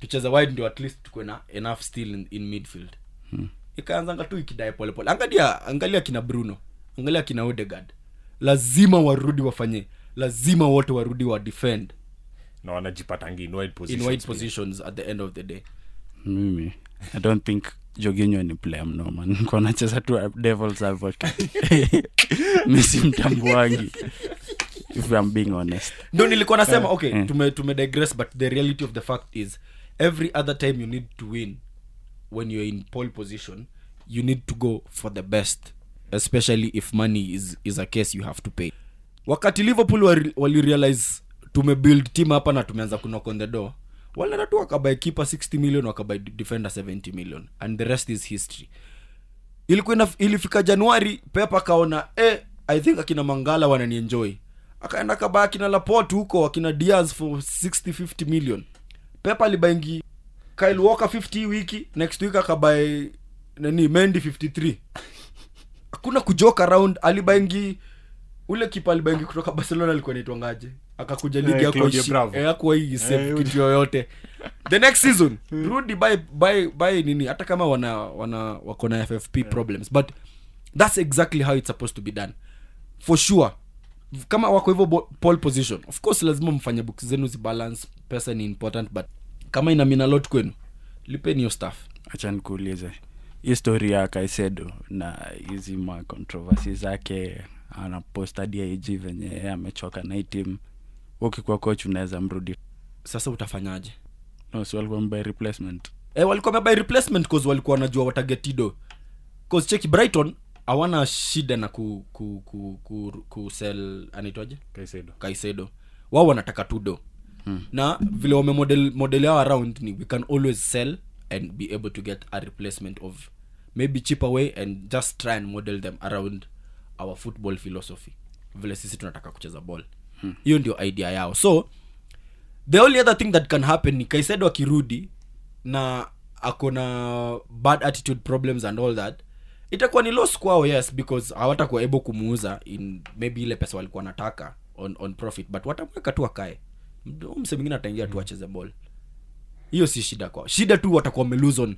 Tucheze wide ndio at least tukuwe na enough still in, in midfield. Hmm. ikaanzanga tu ikidae polepole angalia angalia kina bruno angalia kina odegard lazima warudi wafanye lazima wote warudi wa defend. Na wanajipatangi in wide in wide positions at the end of the day. Mimi i don't think joginyo ni player mnoma niko nacheza tu devils advocate. Misi mtambuangi if i'm being honest. Ndo nilikuwa nasema okay yeah. tume, tume digress but the reality of the fact is every other time you need to win when you're in pole position you need to go for the best especially if money is, is a case you have to pay. Wakati liverpool wali- walirealize tumebuild team hapa na tumeanza kunock on the door walienda tu wakabai keeper 60 million wakabai defender 70 million and the rest is history. Ilikuwa ilifika januari pep akaona eh, i think akina mangala wananienjoy. Akaenda kabaa akina lapot huko akina dias for 60 million. Pep alibaingi kyle walker 50 wiki next week akabae nani mendi 53 hakuna kujoke around alibaingi ule kipa alibaingi kutoka barcelona alikuwa naitwangaje akakuja Eh, ligi Claudio akuwa hii Eh, kitu yoyote. The next season rudi by by by nini? Hata kama wana wana wako na ffp problems but that's exactly how it's supposed to be done. For sure. Kama wako hivyo pole position of course lazima mfanye books zenu zibalance pesa ni important but kama ina mina lot kwenu lipeni hiyo staff acha nikuulize hii story ya kaisedo na hizi ma controversy zake anapost hadi ig venye amechoka na hii tim ukikuwa coach unaweza mrudi. Sasa utafanyaje? No si walikuwa mbai replacement. E, walikuwa wamebuy replacement cause walikuwa wanajua watagetido cause cheki brighton hawana shida na ku ku ku ku, ku sell anaitwaje? Kaisedo. Kaisedo. Wao wanataka tudo. Hmm. na vile wame model, model yao around ni we can always sell and be able to get a replacement of maybe cheaper way and just try and model them around our football philosophy. Vile sisi tunataka kucheza ball. Hiyo ndio idea yao. So the only other thing that can happen ni kaised akirudi na akona bad attitude problems and all that itakuwa ni loss kwao yes because hawatakuwa able kumuuza in maybe ile pesa walikuwa nataka on, on profit but watamweka tu akae. Mse mwingine ataingia tu acheze ball. Hiyo si shida kwao. Shida tu watakuwa wamelose on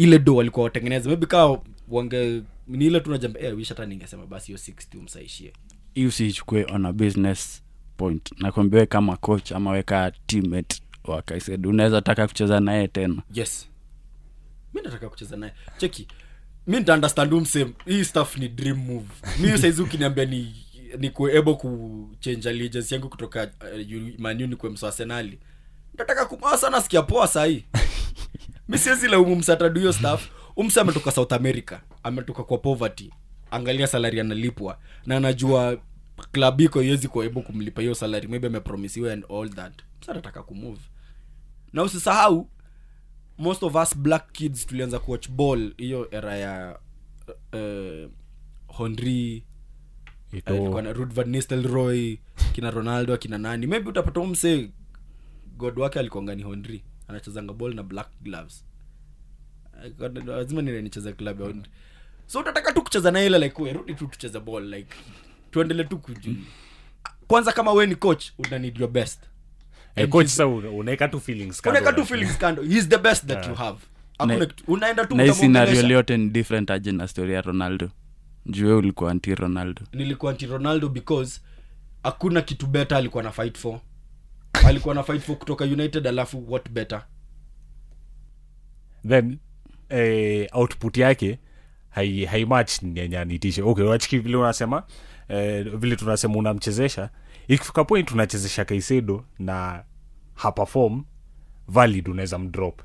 ile do walikuwa watengeneza maybe kaa wange ni ile tu najamba eh, wish hata ningesema basi hiyo 60 umsaishie hii usiichukue on a business point. Nakwambia we kama coach ama weka teammate wa unaweza taka kucheza naye tena. Yes. Mi nataka kucheza naye. Cheki mi nitaunderstand umse hii staff ni dream move. Mi saizi ukiniambia ni ni kuable kuchange allegiance yangu kutoka uh, manu ni kwe msasenali ntataka kumaa sana sikia poa sahii mi siwezi laumu msatadu hiyo staff umse ametoka south america ametoka kwa poverty. Angalia salari analipwa na anajua klab iko iwezi kuaibu kumlipa hiyo salari maybe amepromisiwa and all that. Msa anataka kumove na usisahau most of us black kids tulianza kuwatch ball hiyo era ya uh, honri Nistelrooy kina ronaldo akina nani. Maybe utapata umse god wake alikuanga ni honri anachezanga ball na black gloves. Eh, lazima nile nicheze club mm. so utataka tu kucheza na ile like we rudi tu tucheze ball like tuendele tu kuju kwanza kama we ni coach una need your best. Hey, coach sa una- unaweka tu feelings kando. Unaweka tu feelings kando. He's the best that you have. Hakuna Na- unaenda tu na scenario yote ni different aje na story ya ronaldo. Jue ulikuwa anti ronaldo. Nilikuwa anti ronaldo because hakuna kitu better alikuwa na fight for alikuwa na fight for kutoka united alafu what better? Then eh, output yake hai, haimach yenye nyanyanitishe okay wachiki vile unasema eh, vile tunasema unamchezesha. Ikifika point unachezesha kaisedo na hapafom valid unaweza mdrop.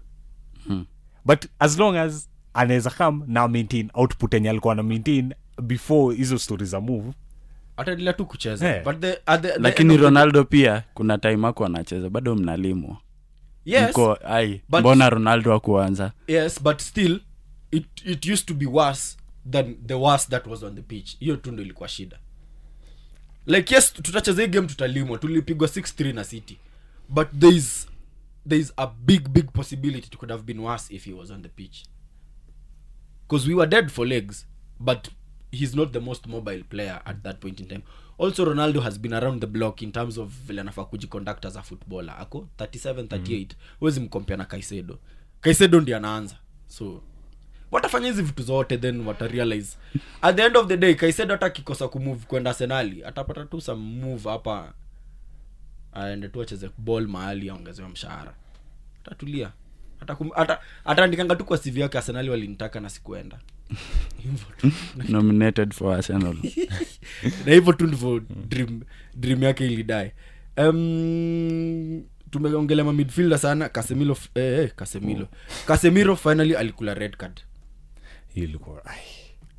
Hmm. but as long as anaweza kam na maintain output enye alikuwa na maintain before hizo stori za move ataendelea tu kucheza. Hey. but the, at the, the lakini of the- ronaldo pia kuna time ako anacheza bado mnalimwa. Yes, mko ai but- mbona ronaldo akuanza yes but still it, it used to be worse than the worst that was on the pitch. Hiyo tu ndo ilikuwa shida. Like yes tutacheza hii game tutalimwa. Tulipigwa 6-3 na city. But there is there is a big big possibility it could have been worse if he was on the pitch. Because we were dead for legs but he's not the most mobile player at that point in time. Also ronaldo has been around the block in terms of vile anafaa kujiconduct as a footballer. Ako 37 38 huwezi mkompea na kaisedo kaisedo ndi anaanza. So watafanya hizi vitu zote then watarealize at the end of the day kaisedo hata akikosa kumove kwenda senali atapata tu some move hapa. Aende tu acheze ball mahali aongezewa mshahara. Atatulia ataandikanga tu kwa cv yake arsenali walinitaka na sikuenda. Hivyo tu. Nominated for arsenal. Na hivyo tu ndivyo dream, dream yake ilidae um, tumeongelea mamidfielder sana kasemilo eh, eh, kasemilo kasemiro finally alikula red card. Ilikuwa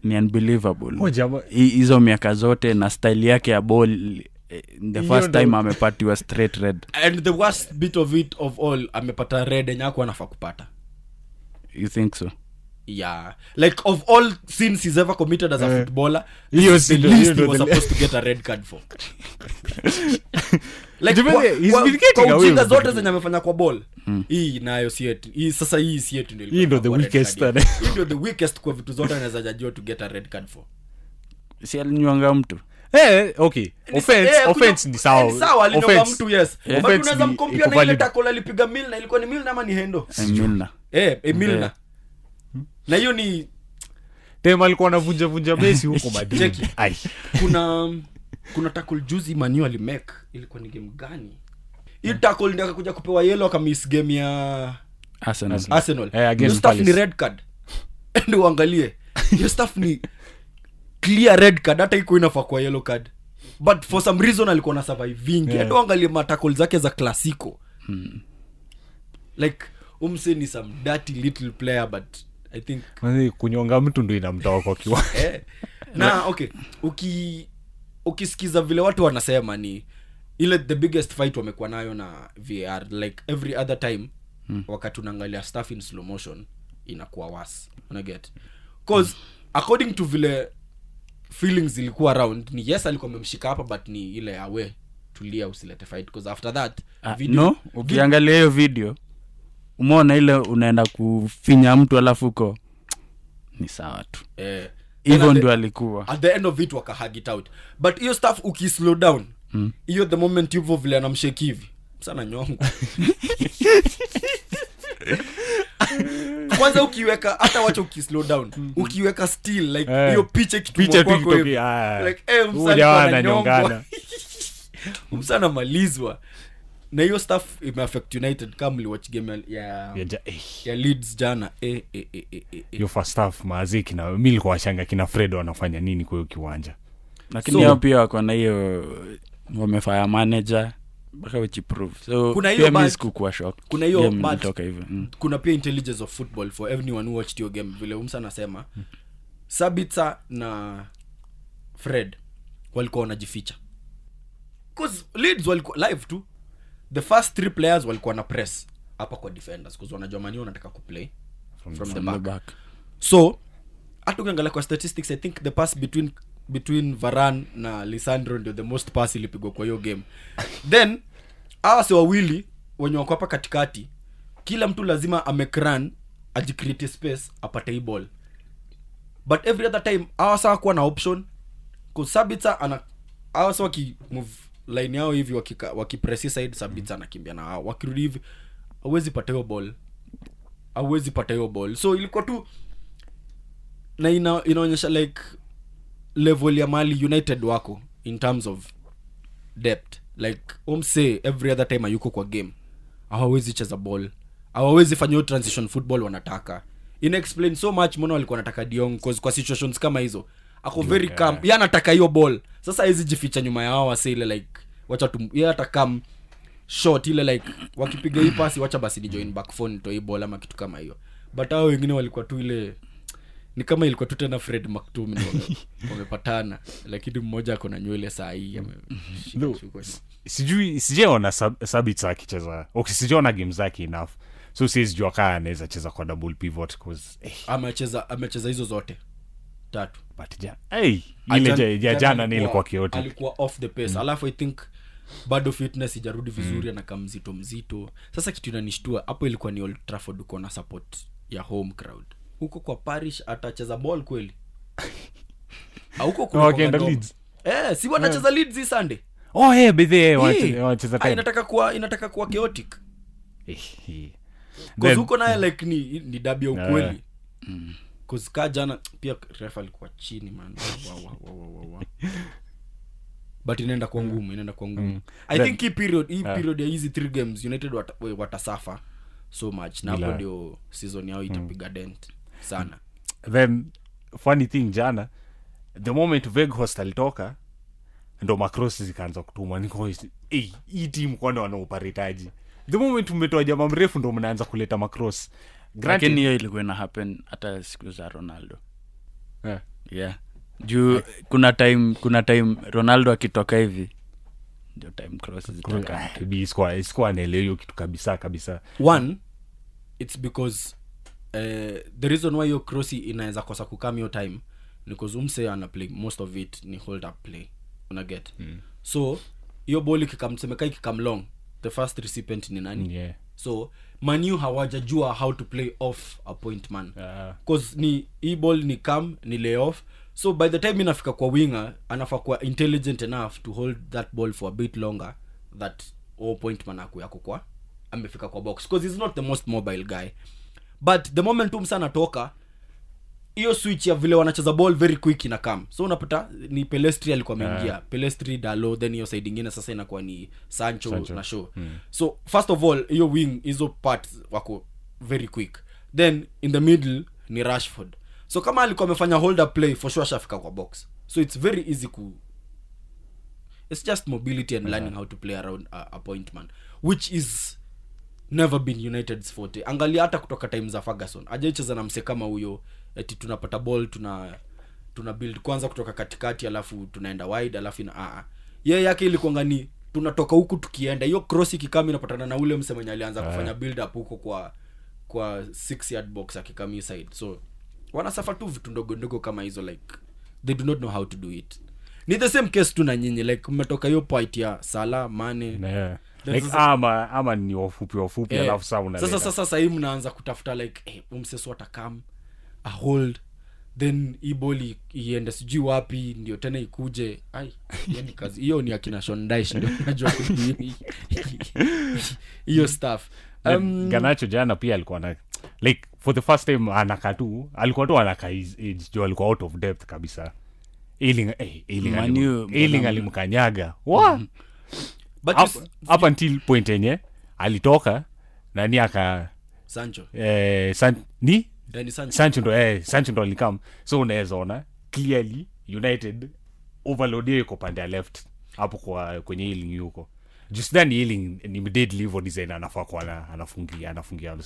ni unbelievable. Oh, hizo miaka zote na style yake ya ball eh, the Hiyo first ndo- time amepatiwa straight red. And the worst bit of it of all amepata red enye anafaa kupata. You think so? Yeah. Like of all sins he's ever committed as a Eh. footballer si the ndo- least he was the- supposed to get a red card for. Like ujinga zote zenye amefanya kwa ball hii nayo si yetu hii sasa hii si ndio Hii ndo ilikuwa the weakest hii ndio the weakest kwa vitu zote anaweza jajua to get a red card for. Si alinywanga mtu Eh, okay. Offense Eh, offense ni sawa. eh, ni sawa alinoga mtu yes. Yeah. but unaweza mkompia na ile valid. alipiga milna ilikuwa ni milna ama ni hendo? Milner. eh milna Yeah. na hiyo ni tem alikuwa anavunja vunja mesi huko madrid Ai. kuna kuna tackle juzi manu alimake. Ilikuwa ni game gani? Hii tackle ndio akakuja kupewa yellow akamiss game ya Arsenal. arsenal. Eh, against hiyo ni red card. Ndio uangalie. Hiyo stuff ni clear red card hata iko inafaa kwa yellow card but for some reason alikuwa na survivingi Yeah. yeah. angalie matakol zake za klasiko like umse ni some dirty little player but i think kunyonga mtu ndo inamtoa kwa kiwa eh. na okay uki ukisikiza vile watu wanasema ni ile the biggest fight wamekuwa nayo na var like every other time hmm. wakati unaangalia stuff in slow motion inakuwa was unaget cause according to vile feelings zilikuwa around. Ni yes alikuwa amemshika hapa but ni ile awe tulia usilete fight because after that Ah, video- no ukiangalia hiyo video umeona ile unaenda kufinya mtu alafu uko ni sawa tu. Eh, hivyo ndio alikuwa. at the end of it wakahag it out. But hiyo stuff ukislow down hiyo the moment hivyo vile anamsheki hivi sana nyongo kwanza ukiweka hata wacha ukislow down ukiweka still like Eh. hiyo picha ikitumwa picha tu kwako hivi. ikitoke, ah, like eh, huyu msana jamaa alikuwa ananyongwa. ananyongana. msana malizwa na hiyo staff imeaffect united kama mliwatch game ya, ya, Ya ja- eh, ya leads jana eh, eh, eh, eh, eh, eh. first half maazi kina mi likuwashanga kina fred wanafanya nini kwa hiyo kiwanja lakini So- hao pia wako na hiyo wamefaya manager mpaka uchiprove so Kuna hiyo pia sikukuwa shock. Kuna hiyo Game hivyo. Mm. kuna pia intelligence of football for everyone who watched your game. Vile umsa anasema sabitsa na fred walikuwa wanajificha. 'Cause leeds walikuwa live tu. The first three players walikuwa na press hapa kwa defenders bcause wanajua mani wanataka kuplay from, from, From the back. back. so hata ukiangalia kwa statistics i think the pass between between varan na lisandro ndio the most pass ilipigwa kwa hiyo game. Then hawa si wawili wenye wako katikati. Kila mtu lazima amekran ajicreate space apate hii ball. But every other time hawa sawa kuwa na option. Kusabitsa ana hawa wakimove line yao hivi wakipresi waki side sabitsa anakimbia na hao. Wakirudi hivi awezi pata hiyo ball. Awezi pata hiyo ball. So ilikuwa tu na ina, inaonyesha like level ya mali united wako in terms of depth. Like omse every other time ayuko kwa game hawawezi cheza ball hawawezi fanya hiyo transition football wanataka. Inaexplain so much mbona walikuwa wanataka diong? Cause kwa situations kama hizo ako very yeah. calm. Ye anataka hiyo ball. Sasa awezi jificha nyuma ya hao wase ile like wacha tu ye atakam short ile like wakipiga hii pasi wacha basi ni join back phone to hii ball ama kitu kama hiyo. But hao wengine walikuwa tu ile ni kama ilikuwa tu tena fred mactum wamepatana. Lakini mmoja ako na nywele saa hii shukwa. sijui sijaona sab, sabits akicheza. Sijaona game zake enough. So siwezijua kaa anaweza cheza kwa double pivot 'cause, eh, amecheza amecheza hizo zote. Tatu. But ja, hey, ile ja, ja, jana nilikuwa ni alikuwa off the pace. Alafu i think bado fitness ijarudi vizuri anakaa mzito mzito. Sasa kitu inanishtua hapo ilikuwa ni old trafford uko na support ya home crowd huko kwa parish atacheza ball kweli auko Leeds. eh, si wanacheza leeds hii sunday oh hey, bedhe Hii. wanacheza Ah, tena inataka kuwa inataka kuwa chaotic Eh, eh. Cause huko naye like ni ni dabi ya Yeah. ukweli Cause ka jana pia ref alikuwa chini man Wa, wa, wa, wa, wa, wa. but inaenda kwa ngumu inaenda kwa ngumu Mm. i Then- think hii period hii Yeah. period ya hizi three games united wata, we- so much na hapo ndio season yao itapiga dent sana. Then funny thing jana the moment veghost alitoka ndo macross zikaanza kutumwa. Niko hey, hii timu kwani wanaoparetaji the moment mmetoa jama mrefu ndo mnaanza kuleta macross. Lakini hiyo ilikuwa ina happen hata siku za ronaldo. Yeah. yeah. Juu kuna time kuna time ronaldo akitoka hivi ndio time cross sikuwa anaelewa hiyo kitu kabisa kabisa. One it's because eh, the reason why hiyo crossi inaweza kosa kukam hiyo time because umse ana play most of it ni hold up play. Una get? Mm. so hiyo bol ikikamsemeka ikikam long the first recipient ni nani? Yeah. so manu hawajajua how to play off a point man. Ah. cause ni hii ball ni kam ni lay off. So by the time inafika kwa winger anafaa kuwa intelligent enough to hold that ball for a bit longer that all point man aku yako kwa amefika kwa box. Cause he's not the most mobile guy but the moment tu msa anatoka hiyo switch ya vile wanacheza ball very quick ina kam so unapata ni pelestri alikuwa ameingia. Yeah. pelestri dalo then hiyo side ingine sasa inakuwa ni sancho, Sancho. na show so first of all hiyo wing hizo part wako very quick. Then in the middle ni rashford. So kama alikuwa amefanya holder play for sure ashafika kwa box. So it's very easy ku it's just mobility and learning how to play around a, a point man. Which is never been united's forte angalia hata kutoka time za ferguson. Ajaicheza na mse kama huyo eti tunapata ball tuna tuna build kwanza kutoka katikati alafu tunaenda wide alafu ina aa yeye yake ilikuanga ni tunatoka huku tukienda. Hiyo cross ikikama inapatana na ule mse mwenye alianza kufanya build up huko kwa kwa six yard box akikama hii side. So wanasafa tu vitu ndogo ndogo kama hizo like they do not know how to do it. Ni the same case tu na nyinyi like mmetoka hiyo point ya sala mane Yeah. Like, ama ama ni wafupi wafupi Eh, alafu saa sasa sasa sahii mnaanza kutafuta like hey, umseso atakam ahold then iboli boli iende sijui wapi ndio tena ikuje. Ai kazi hiyo ni akina shondaish ndio najua hiyo staff um, ganacho jana pia alikuwa na like for the first time anaka tu alikuwa tu anaka jo alikuwa out of depth kabisa. Ailing- eh, alimkanyaga. Wa! But Up- you up until point yenye alitoka nani aka sancho. Eh, san, ni? Sancho. Sancho ndo eh, sancho ndo alikam so unaweza ona clearly united overload hiyo iko pande ya left hapo kwa kwenye healing yuko jusdani healing ni deadly hivyo design anafaa kuwa ana- anafungia anafungia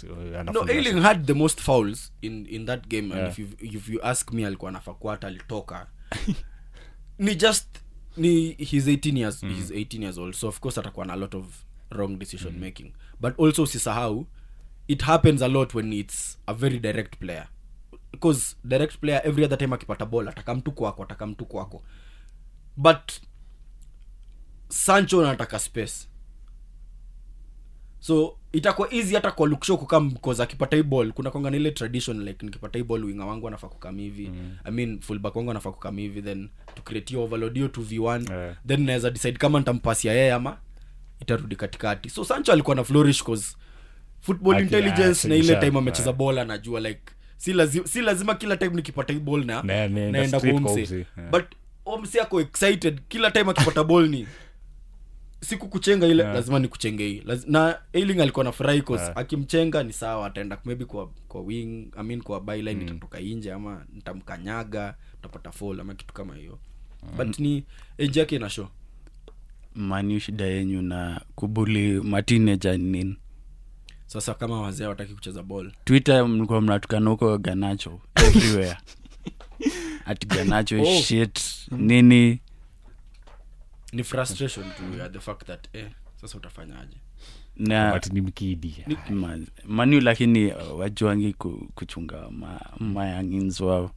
no healing had the most fouls in in that game and Yeah. if you, if you ask me alikuwa anafaa kuwa hata alitoka. Ni just ni he's 18 years he's 18 years old so of course atakuwa na a lot of wrong decision making. But also usisahau it happens a lot when it's a very direct player. Because direct player every other time akipata ball ataka mtu kwako ataka mtu kwako. But sancho anataka space. So itakuwa easy hata kwa luksho kukam cause akipata hii ball. Kuna konga na ile tradition like nikipata hii ball winga wangu anafaa kukam hivi mm. i mean fullback wangu anafaa kukam hivi then to create your overload hiyo 2v1 Yeah. then naweza decide kama nitampasia yeye ama itarudi katikati. So sancho alikuwa na flourish cause football Aki- intelligence na ile time amecheza ball anajua like si lazima, si lazima kila time nikipata hii ball na Na- naenda umse, yeah. but omsi ako excited. Kila time akipata ball ni siku kuchenga ile Yeah. lazima nikuchenge hii. Laz- na ailing alikuwa na furahi cause Yeah. akimchenga ni sawa ataenda maybe kwa kwa wing I mean kwa byline itatoka nje ama nitamkanyaga utapata fall ama kitu kama hiyo. But ni age yake ina show. Manu shida yenyu na kubuli matineja nini? Sasa kama wazee wataki kucheza ball. Twitter mlikuwa mnatukana huko ganacho everywhere. At ganacho Oh. shit nini ni frustration tu ya the fact that eh sasa utafanyaje? Ni mkidi ma- manu lakini uh, wajuangi kuchunga ma, mayangins wao.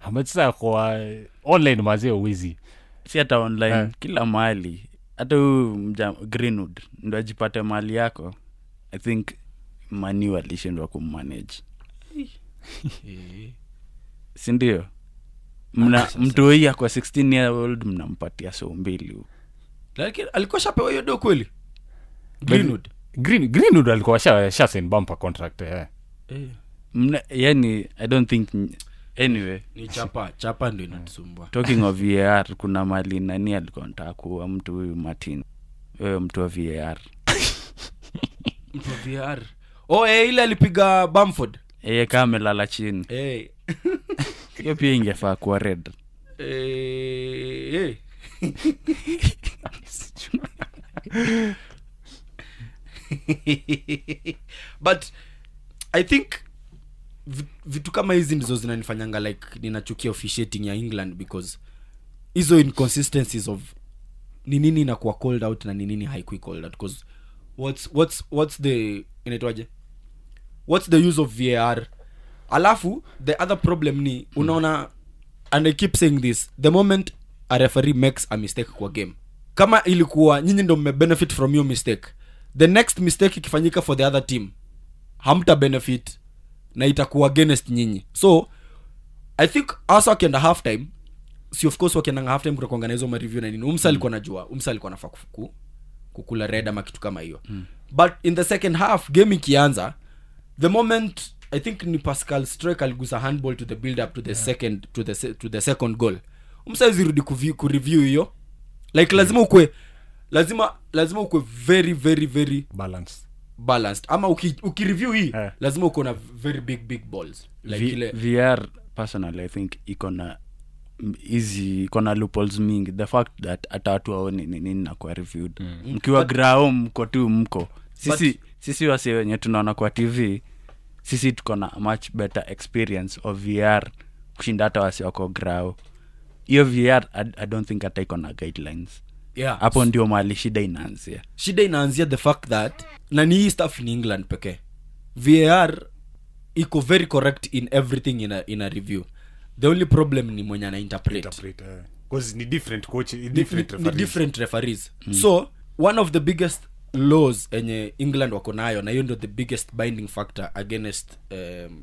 Amachisa kwa online mazee uwizi. Si hata online Eh. kila mahali. Hata huu greenwood ndo ajipate mali yako. I think manu alishindwa kummanage. Eh. sindio mna mtoi akwa 16 year old mnampatia so mbili lakini alikuwa shapewa hiyo do kweli? Greenwood. Green, greenwood alikuwa sha, sha sign bumper contract eh. eh. mna yani i don't think anyway. Ni chapa chapa ndo inatusumbua. Talking of var kuna mali nani alikuwa nataka kuwa mtu huyu martin? Wewe mtu wa var mtu wa var oh eh, ile alipiga bamford. Eh, kaa amelala chini. Eh. hiyo pia ingefaa kuwa red. Eh, eh. but i think vitu kama hizi ndizo zinanifanyanga like ninachukia officiating ya england because hizo inconsistencies of ni nini inakuwa called out na ni nini haikui called out. Because what's, what's, what's the inaitwaje? What's the use of var alafu the other problem ni unaona and i keep saying this the moment a referee makes a mistake kwa game kama ilikuwa nyinyi ndo mmebenefit from hiyo mistake the next mistake ikifanyika for the other team hamta benefit na itakuwa against nyinyi so i think hasa wakienda half time si of course wakiendanga half time kutakuanga na hizo mareview na nini umsa alikuwa najua umsa alikuwa nafaa kufuku kukula red ama kitu kama hiyo mm. but in the second half game ikianza the moment i think ni pascal strek aligusa handball to the build up to the yeah. second to the, se- to the second goal. Umsaizirudi kureview hiyo. Like lazima ukwe lazima lazima ukwe very very very balanced. balanced. Ama uki, ukireview hii yeah. lazima uko na very big big balls. Like V- ile vr personally i think iko na hizi loopholes mingi. The fact that hata watu waoni ni nini nakuwa reviewed. Mkiwa grao mko tu mko. Sisi sisi wasi wenye tunaona kwa tv sisi tuko na much better experience of vr kushinda hata wasi wako grau. Hiyo vr I, i don't think hata iko na guidelines. Yeah. Hapo ndio mali shida inaanzia. Shida inaanzia the fact that na ni hii staff ni england pekee. Var iko very correct in everything in a, in a review. The only problem ni mwenye ana interpret. Interpret eh. Ni different coach ni Ni- different ni, ni referees. different referees. So one of the biggest laws enye england wako nayo na hiyo ndio the biggest binding factor against um,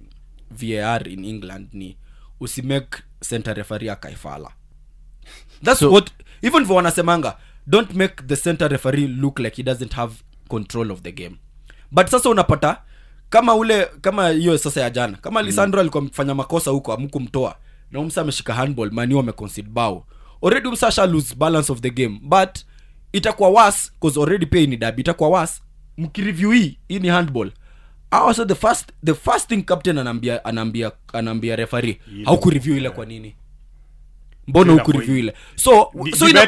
var in england ni usimake center refari akaifala. Thats So- what even for wanasemanga don't make the center referee look like he doesn't have control of the game. But sasa unapata kama ule kama hiyo sasa ya jana kama lisandro alikuwa mfanya makosa huko amkumtoa na umsa ameshika handball mani ameconcede bao. Already umsa asha lose balance of the game but itakuwa was cause already pia ni dabi itakuwa was mkireview hii hii ni handball. Also the first the first thing captain anaambia anaambia anaambia referee haukureview ile kwa nini? Mbona hukureview ile? So Ni- so ina,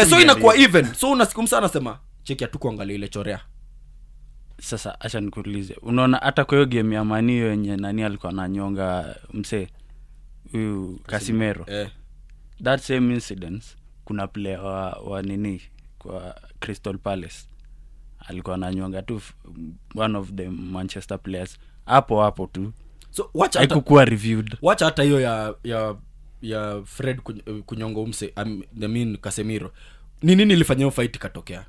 eh, so inakuwa even. So unasikumsa anasema cheki hatukuangalia ile chorea. Sasa acha nikuulize. Unaona hata kwa hiyo game ya manio yenye nani alikuwa ananyonga msee? Huyu kasimero eh. that same incidence kuna player wa, wa nini kwa crystal palace. Alikuwa ananyonga tu f- one of the manchester players. Hapo hapo tu. So hata haikukuwa reviewed. wacha hata hiyo ya ya ya fred kuny- kunyonga umse um, I mean kasemiro ni nini ilifanya hiyo fight ikatokea?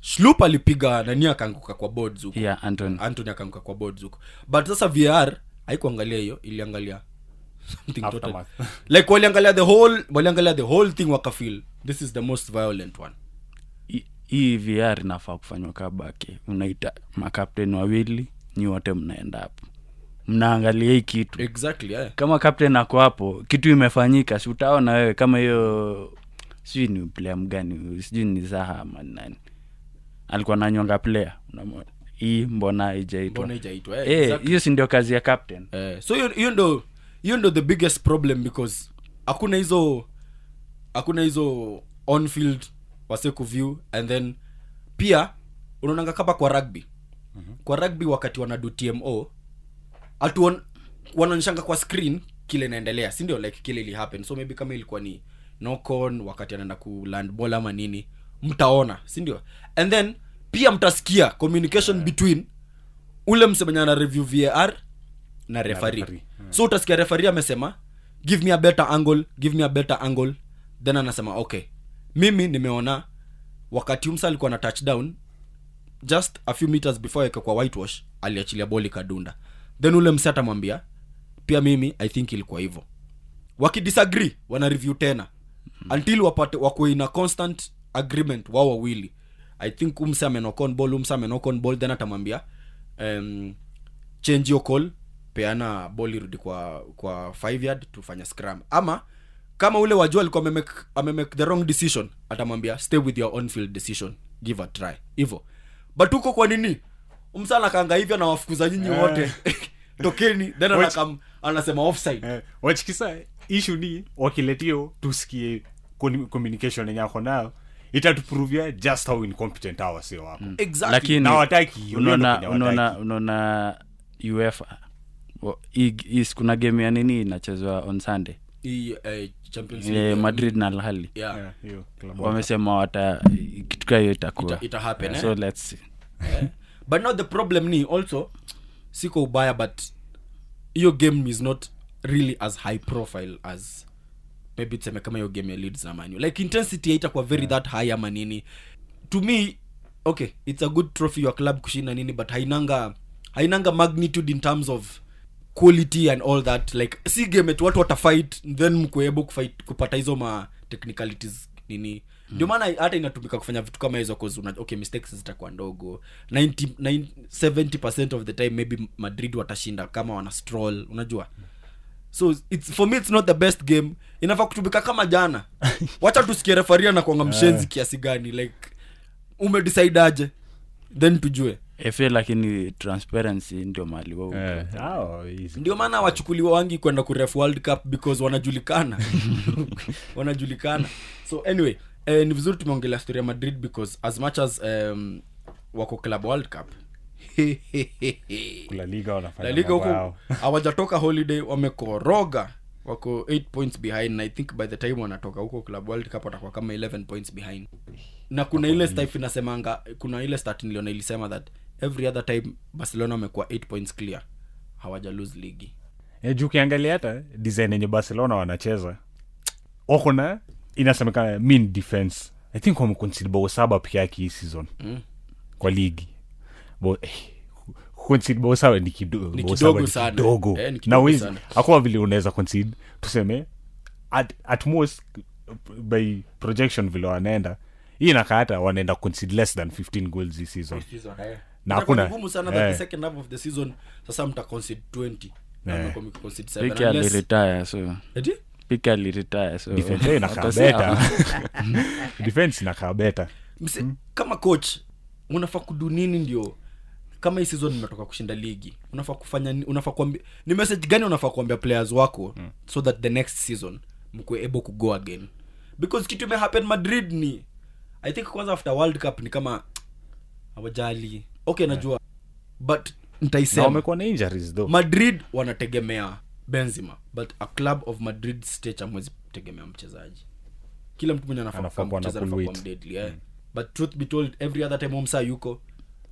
Shlup alipiga nani akaanguka kwa boards huko? Yeah anton antony akaanguka kwa boards huko. But sasa vr haikuangalia hiyo iliangalia something total. Like waliangalia the whole waliangalia the whole thing wakafeel this is the most violent one. Hii vr inafaa kufanywa kabake unaita makapten wawili nyi wote mnaenda hapo. Mnaangalia hii kitu. Exactly yeah. kama kapten ako hapo kitu imefanyika si utaona wewe kama hiyo sijui ni player mgani sijui ni zaha nani. Alikuwa nanyonga player unamwona? Hii mbona ijaitwa hiyo yeah, eh, Eh, exactly. hiyo si ndio kazi ya captain? Eh, so hiyo ndo hiyo ndo the biggest problem because hakuna hizo hakuna hizo onfield wase kuview and then pia unaonanga kama kwa rugby. Mm-hmm. kwa rugby wakati wanadu tmo atu wanaonyeshanga kwa screen kile inaendelea si ndio? Like kile ili happen. So maybe kama ilikuwa ni nocon wakati anaenda ku land ball ama nini mtaona si ndio? And then pia mtasikia communication between ule msemenya ana review var na refari yeah. so utasikia refari amesema give me a better angle give me a better angle then anasema okay. Mimi nimeona wakati umsa alikuwa na touchdown just a few meters before kwa whitewash aliachilia boli kadunda. Then ule mse atamwambia pia mimi i think ilikuwa hivyo. Wakidisagree wana review tena. Until wapate wakuwe ina constant agreement wao wawili. I think umse amenokon ball umse amenokon ball then atamwambia um, change your call peana ball irudi kwa kwa 5 yard tufanya scram ama kama ule wajua alikuwa amemake amemake the wrong decision atamwambia stay with your own field decision. Give a try. Hivyo but huko kwa nini? Msana kanga hivyo anawafukuza nyinyi wote. Tokeni then anakam, anasema offside. Eh, wachikisa ishu ni wakiletio tusikie communication yenye ako nayo itatuprovia just how incompetent hawa sio wako. Exactly. Lakini hawataki, unaona unaona unaona uefa hii kuna game ya nini inachezwa on sunday Hii, eh, Eh, League, madrid na alhali yeah. Eh, hiyo wamesema wata kitu kaa hiyo itakuwa. Ita- ita happen, eh? so let's see. But now the problem ni also siko ubaya but hiyo game is not really as high profile as maybe tuseme kama hiyo game ya leads na manu like intensity haitakuwa very that high ama nini. To me okay it's a good trophy your club kushinda nini but hainanga hainanga magnitude in terms of quality and all that like si game tu watu watafight then mkuebo kufight kupata hizo ma technicalities nini. Ndio maana hata inatumika kufanya vitu kama hizo cause una, okay mistakes zitakuwa ndogo. 90, 90, 70 of the time maybe madrid watashinda kama wana stroll unajua? So it's, for me it's not the best game. Inafaa kutumika kama jana. Wacha tusikie refaria na kuanga mshenzi kiasi gani like umedecide aje then tujue fa lakini transparency ndio mali wao Eh, oh, ndio maana wachukuliwa wangi kwenda kuref world cup because wanajulikana. Wanajulikana. So anyway eh, ni vizuri tumeongelea story ya madrid because as much as um, wako club world cup La Liga wanafanya La liga mambo huko hawajatoka holiday wamekoroga wako 8 points behind na i think by the time wanatoka huko club world cup watakuwa kama 11 points behind. Na kuna ile staff inasemanga kuna ile stat niliona ilisema that every other time barcelona wamekuwa 8 points clear hawaja lose ligi. E, juu ukiangalia hata design yenye barcelona wanacheza wako na inasemekana mean defense. I think wameconcede bao saba peke yake hii season. Mm. kwa ligi. Bo, eh, bao saba ni kido- kidogo. Eh, na wezi akuwa vile unaweza concede. Tuseme at, at most by projection vile wanaenda hii inakaa hata wanaenda concede less than 15 goals hii season. Na na hakuna- ngumu sana that eh. the second half of the season sasa mta concede 20 na Eh. mmekuwa mkiconcede unless- aliretire so. Eti? pike aliretire so. Defense inakaa watasema- defense inakaa beta Mse, kama coach unafaa kudu nini ndio? Kama hii season imetoka kushinda ligi unafaa kufanya unafaa kuambia ni message gani unafaa kuambia players wako mm. so that the next season mkwe able kugo again? Because kitu imehappen madrid ni i think kwanza after world cup ni kama hawajali okay najua. But na na injuries though. Madrid wanategemea benzima but a club of madrid stage amwezi tegemea mchezaji. Kila mtu mwenye anafaa yeah. eh. but truth be told every other time omsa yuko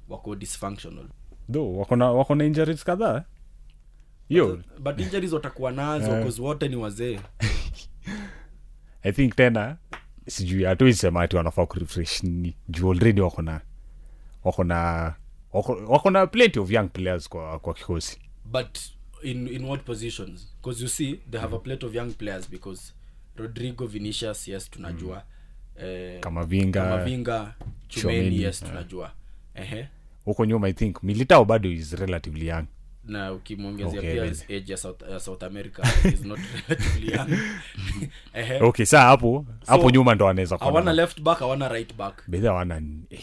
wako dysfunctional. Though wako na wako na injuries kadhaa. Yo. But injuries watakuwa nazo cause wote ni wazee. I think tena sijui hatuwezi ati wanafaa kurefresh ni juu already wako na wako na wako, wako na plenty of young players kwa, kwa kikosi. But in in what positions? Because you see they have a plate of young players because rodrigo vinicius yes tunajua. Eh, Kamavinga, Kamavinga, chumeni yes tunajua. Ehe. Huko nyuma i think militao bado is relatively young. Na ukimwongezea Okay, pia his age ya south, uh, south america is not relatively young. Ehe. Okay saa hapo hapo nyuma ndo anaweza kuwa hawana left back hawana right back. Bedhi hawana eh,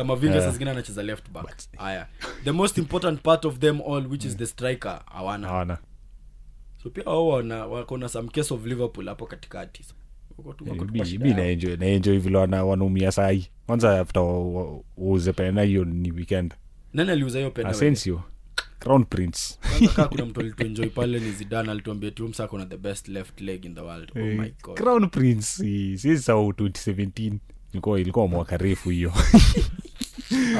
kama vile yeah. zingine anacheza left back haya the most important part of them all which is the striker hawana hawana so pia wao wana wako na some case of liverpool hapo katikati naenjoy naenjoy vile wanaumia sahi kwanza after wa- pena hiyo ni weekend nani aliuza hiyo pena asensio crown prince kuna mtu alituenjoy pale ni zidan alituambia tumsa kona the best left leg in the world oh my god crown prince si- si 2017 ilikuwa ilikuwa mwaka refu hiyo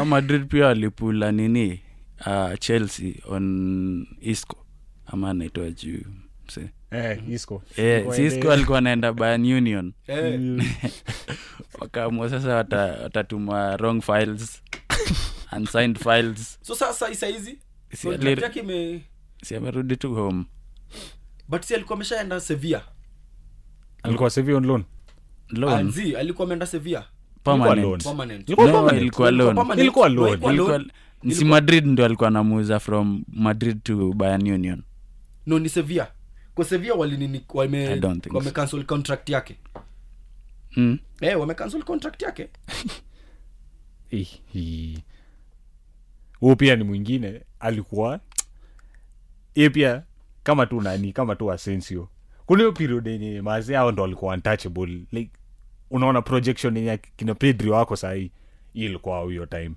madrid pia walipula nini? Uh, chelsea on isco. Ama anaitwa juu mse eh, isco. Eh, isco alikuwa anaenda bayan union. Eh, wakaamua sasa wata- watatuma wrong files unsigned files. So sasa isaizi Si amerudi tu home. But si alikuwa ameshaenda sevia alikuwa sevia on loan? Loan. Alikuwa ameenda sevilla permanent. permanent Ilikuwa No, permanent. ilikuwa loan. Ilikuwa loan. ilikuwa Ilikuwa- loan. si madrid ndo alikuwa anamuuza from madrid to Bayern union no ni sevia kwa sevia walinini wame don't think wame cancel contract yake mm. eh wamecancel contract yake eh. pia ni mwingine alikuwa ye pia kama tu nani kama tu asensio kuna hiyo period yenye mazi ao ndo walikuwa untouchable like unaona projection yenye kina pedri wako sahii hii. Ilikuwa hiyo time.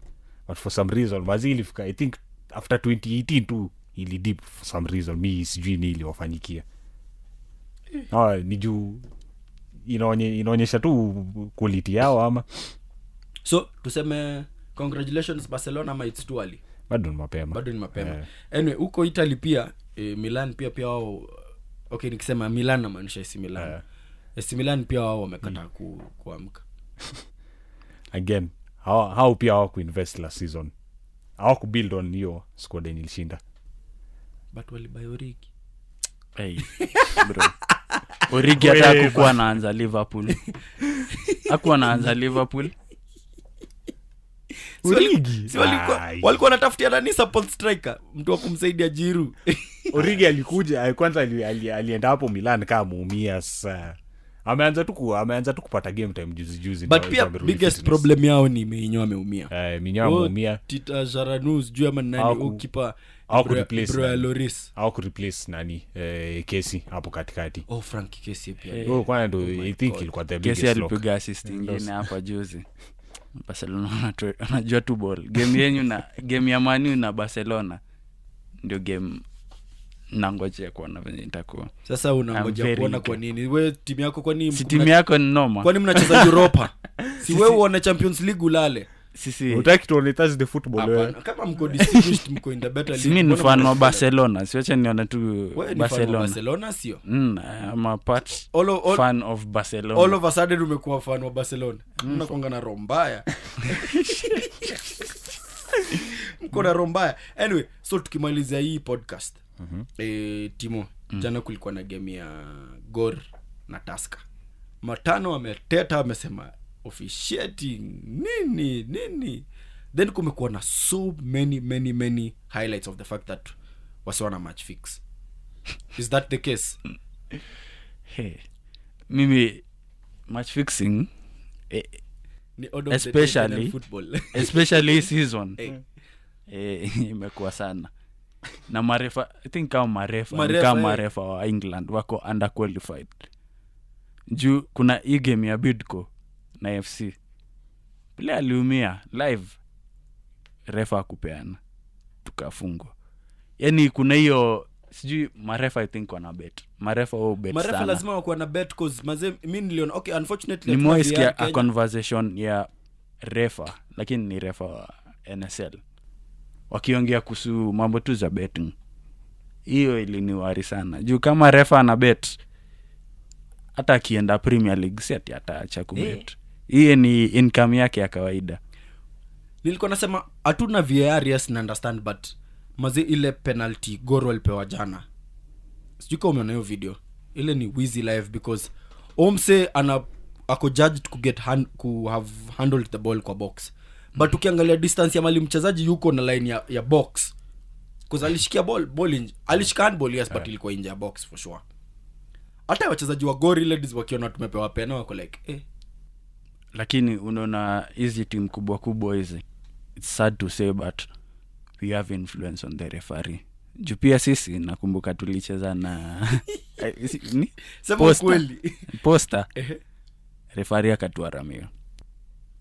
But for some reason mazi ilifika i think after 2018 tu ili deep for some reason. Mi sijui ni iliwafanyikia. Ah, ni juu inaonye, inaonyesha tu quality yao ama? So tuseme congratulations barcelona ama its too early. Bado ni mapema. Bado ni mapema. Yeah. anyway huko italy pia eh, milan pia pia wao okay nikisema milan namaanisha isi milan. Eh. AC milan pia wao wamekataa ku, kuamka. Again hao hao pia hawakuinvest last season. Hawakubuild on hiyo squad yenye ilishinda. But walibayoriki hey, origi hata akukuwa anaanza liverpool. Akuwa anaanza liverpool. Si walikuwa wanatafutia nani support striker? Mtu wa kumsaidia jiru origi alikuja kwanza kwanza ali, ali, hapo milan kaa muumia sa ameanza tu ameanza tu kupata game time juzi juzi but pia biggest fitness. problem yao ni meinyo ameumia. Eh, minyo ameumia. Tita jaranus juu ama nani loris. Au kureplace eh, kesi hapo katikati. Oh frank kesi pia. Eh, oh ndo i think ilikuwa the biggest alipiga assist ingine hapa juzi. Barcelona anajua tu ball. Game yenyu na game ya manu na barcelona. Ndio game nangojea kuona venye itakuwa sasa unangojea kuona kwa nini? We timu yako kwani si timu yako ni noma kwani mnacheza europa? Si we uone champions league ulale? Sisi utaki tuone Thursday football wewe? Hapana, kama mko distinguished mko in the better si league, mi ni fan wa barcelona. Siwacha nione tu barcelona. Barcelona sio? Mm, part all, o- all, fan of barcelona. all of a sudden umekuwa fan wa barcelona. Mnakwanga na roho mbaya. Mko na roho mbaya. Anyway so tukimalizia hii podcast eh, timo jana kulikuwa na game ya gor na taska matano ameteta amesema officiating nini nini? Then kumekuwa na so many many many highlights of the fact that wasiwana match fix. Is that the case? Hey, mimi match fixing eh, Especially- especially season. Eh. eh, imekuwa sana na marefa i think kama marefa, Marefa, marefa kama eh. marefa wa england wako under qualified. Juu kuna hii game ya bidco na fc pile aliumia live refa akupeana tukafungwa. Yani kuna hiyo sijui marefa i think wana bet. Marefa wao bet marefa sana. lazima wakuwa na bet cause mi niliona okay unfortunately nimewaisikia a Kenya. conversation ya refa lakini ni refa wa nsl wakiongea kuhusu mambo tu za betting. Hiyo iliniwari sana. Juu kama refa ana bet hata akienda premier league si ati ataacha kubet hiyo ni income yake ya kawaida. Nilikuwa nasema hatuna var yes na understand but mazi ile penalty goro alipewa jana. Sijui kama umeona hiyo video. Ile ni wizy life because omse ana ako judged ku get hand, ku have handled the ball kwa box but ukiangalia distance ya mali mchezaji yuko na line ya, ya box. Alishikia ball, ball inj, alishika handball yes but ilikuwa nje ya box for sure. Hata wachezaji wa gori ladies wakiona tumepewa pena wako like eh, lakini unaona hizi timu kubwa kubwa hizi its sad to say but we have influence on the referee. Juu pia sisi nakumbuka tulicheza na Eh, Posta. posta. Refari akatuaramia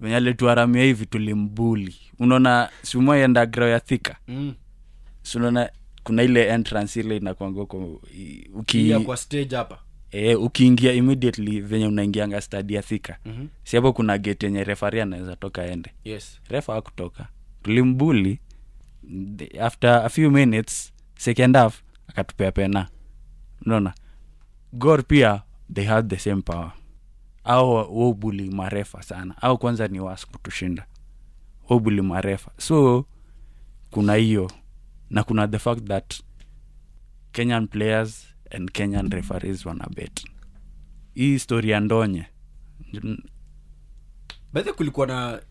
venye alituharamia hivi tulimbuli. Unaona siumaienda grao ya thika? Mm. sunaona kuna ile entrance ile inakwangoko uki, kwa stage hapa. E, ukiingia immediately venye unaingianga stadi ya thika. Mhm. si hapo kuna gate yenye refari anaweza toka ende yes. Refa akutoka tulimbuli after a few minutes second half akatupea pena unaona? Gor pia they had the same power au wobuli marefa sana. Au kwanza ni was kutushinda. Wobuli marefa. So kuna hiyo. Na kuna the fact that kenyan players and kenyan referees wanabet hii story ya ndonye. Bahe kulikuwa na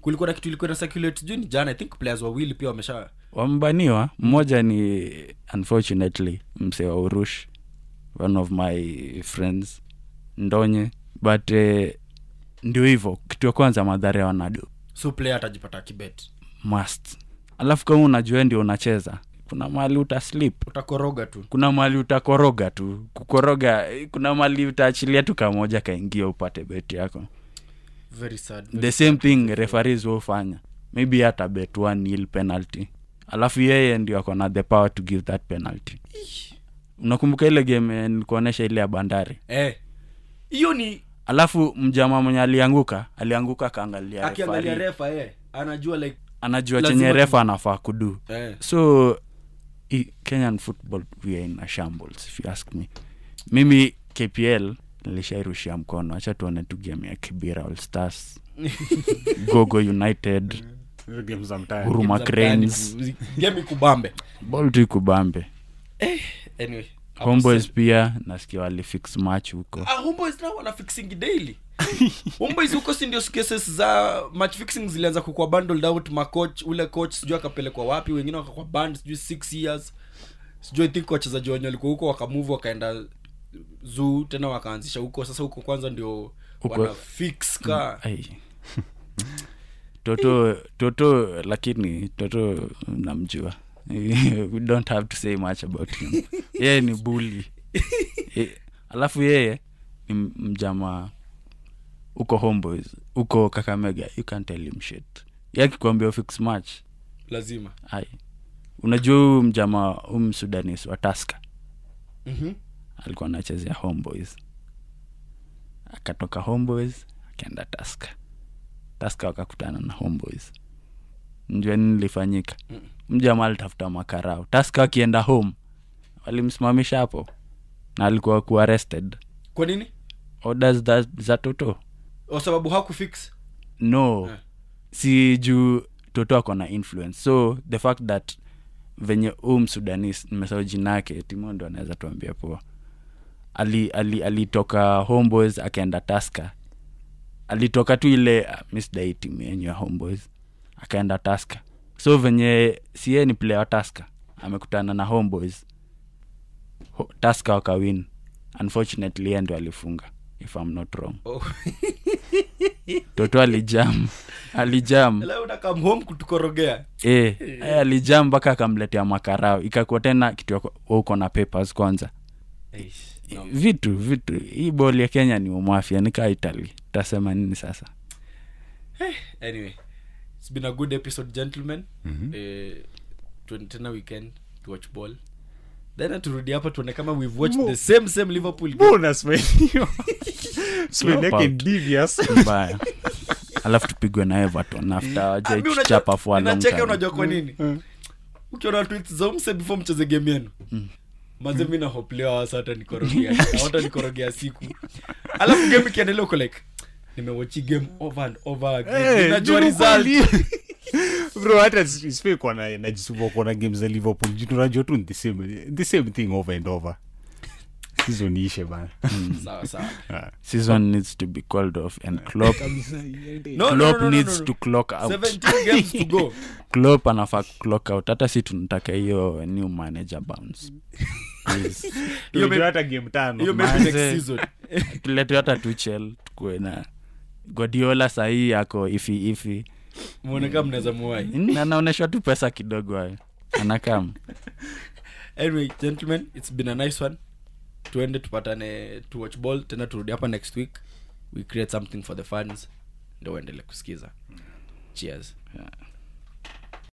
kulikuwa na kitu ilikuwa na circulate juu ni jana i think players wawili pia wamesha wamebaniwa mmoja ni unfortunately mse wa urush. One of my friends. Ndonye but eh, ndio hivyo kitu ya kwanza madhara ya wanado so player atajipata kibet. Must. Alafu kama unajua ndio unacheza kuna mali utaslip utakoroga tu. Kuna mahali utakoroga tu. Kukoroga eh, kuna mali utaachilia tu kamoja kaingia upate beti yako. Very sad very the same thing referees hufanya. Maybe hata bet one nil penalty. Alafu yeye ndio ako na the power to give that penalty. Unakumbuka ile game eh, nilikuonyesha ile ya bandari? Eh. Ni alafu mjama mwenye alianguka alianguka akaangalia akiangalia refa eh anajua like anajua chenye refa anafaa kudu. Eh. so i, kenyan football we are in a shambles if you ask me. Mimi kpl nilishairushia mkono. Acha tuone tu game ya kibira all stars. Gogo united. Huruma cranes. Game ikubambe. Bol tu ikubambe. Anyway. hapo homeboys pia nasikia walifix match huko. Ah, homeboys nao wana daily. Homeboys huko si ndio cases za match fixing zilianza kukua bundled out macoach ule coach sijui akapelekwa wapi wengine wakakwa band sijui six years. Sijui think wachezaji wenye walikuwa huko wakamove wakaenda zoo tena wakaanzisha huko. Sasa huko kwanza ndio wanafix ka. Toto toto lakini toto namjua we don't have to say much about him. Yeye ni buli alafu yeye ni mjama uko homeboys. Uko kakamega. You can tell him shit. Yakikuambia fix match. Lazima. Ai unajua huyu mjama um sudanis wa taska mm-hmm. alikuwa anachezea homeboys. Akatoka homeboys akaenda taska taska wakakutana na homeboys njua nini Mm. mjama alitafuta makarao. Taska akienda home walimsimamisha hapo na alikuwa ku arrested. Kwa nini? Orders za, za toto. Kwa sababu hakufix? No. Yeah. si juu toto ako na influence. So the fact that venye huu msudanis nimesahau jina yake timo ndo anaweza tuambia poa. Alitoka ali, alitoka homeboys akaenda taska alitoka tu ile uh, misdai yenyu ya homeboys akaenda taska so venye sie ni player taska amekutana na homeboys. Ho, taska wakawin unfortunately yeye ndo alifunga if I'm not wrong. Oh. toto alijam alijam. Kutukorogea. E, alijam mpaka akamletea makarao. Ikakuwa tena kitu uko na papers kwanza. No. vitu vitu. Hii boli ya kenya ni umwafya nikaa italy. Tasema nini sasa? Anyway it's been a good episode gentlemen. Mm -hmm. uh, tena weekend to watch ball. Then turudi hapa tuone kama we've watched Mo- the same same liverpool devious. Mbaya. Alafu tupigwe na everton after Ah, mi unajua- kwa nini? Ukiona tweets za umse before mcheze game yenu. Maze mi nahoplewa wasa hata nikorogea hata nikorogea siku. Alafu game ikiendelea uko like nimewachi game over and over again. Eh, result. bro hata spe kwana najisumbua kuona games za liverpool. Juu tunajua tu ni the same, the same thing over and over. Season ishe bana. Sawa sawa. Season needs to be called off and clop no, no, no, no, no, needs no. to clock out. 17 games to go. Clop anafaa clock out. Hata si tunataka hiyo new manager bounce. Hiyo hata game tano. hiyo next season. tulete hata tuchel tukue na godiola sahii yako ifi ifi. Muone kama mnaweza muwai na tu pesa kidogo hayo. Anakam anyway gentlemen it's been a nice one. Tuende tupatane to watch ball tena turudi hapa next week. We create something for the fans. Ndo uendele kusikiza. Cheers. Yeah.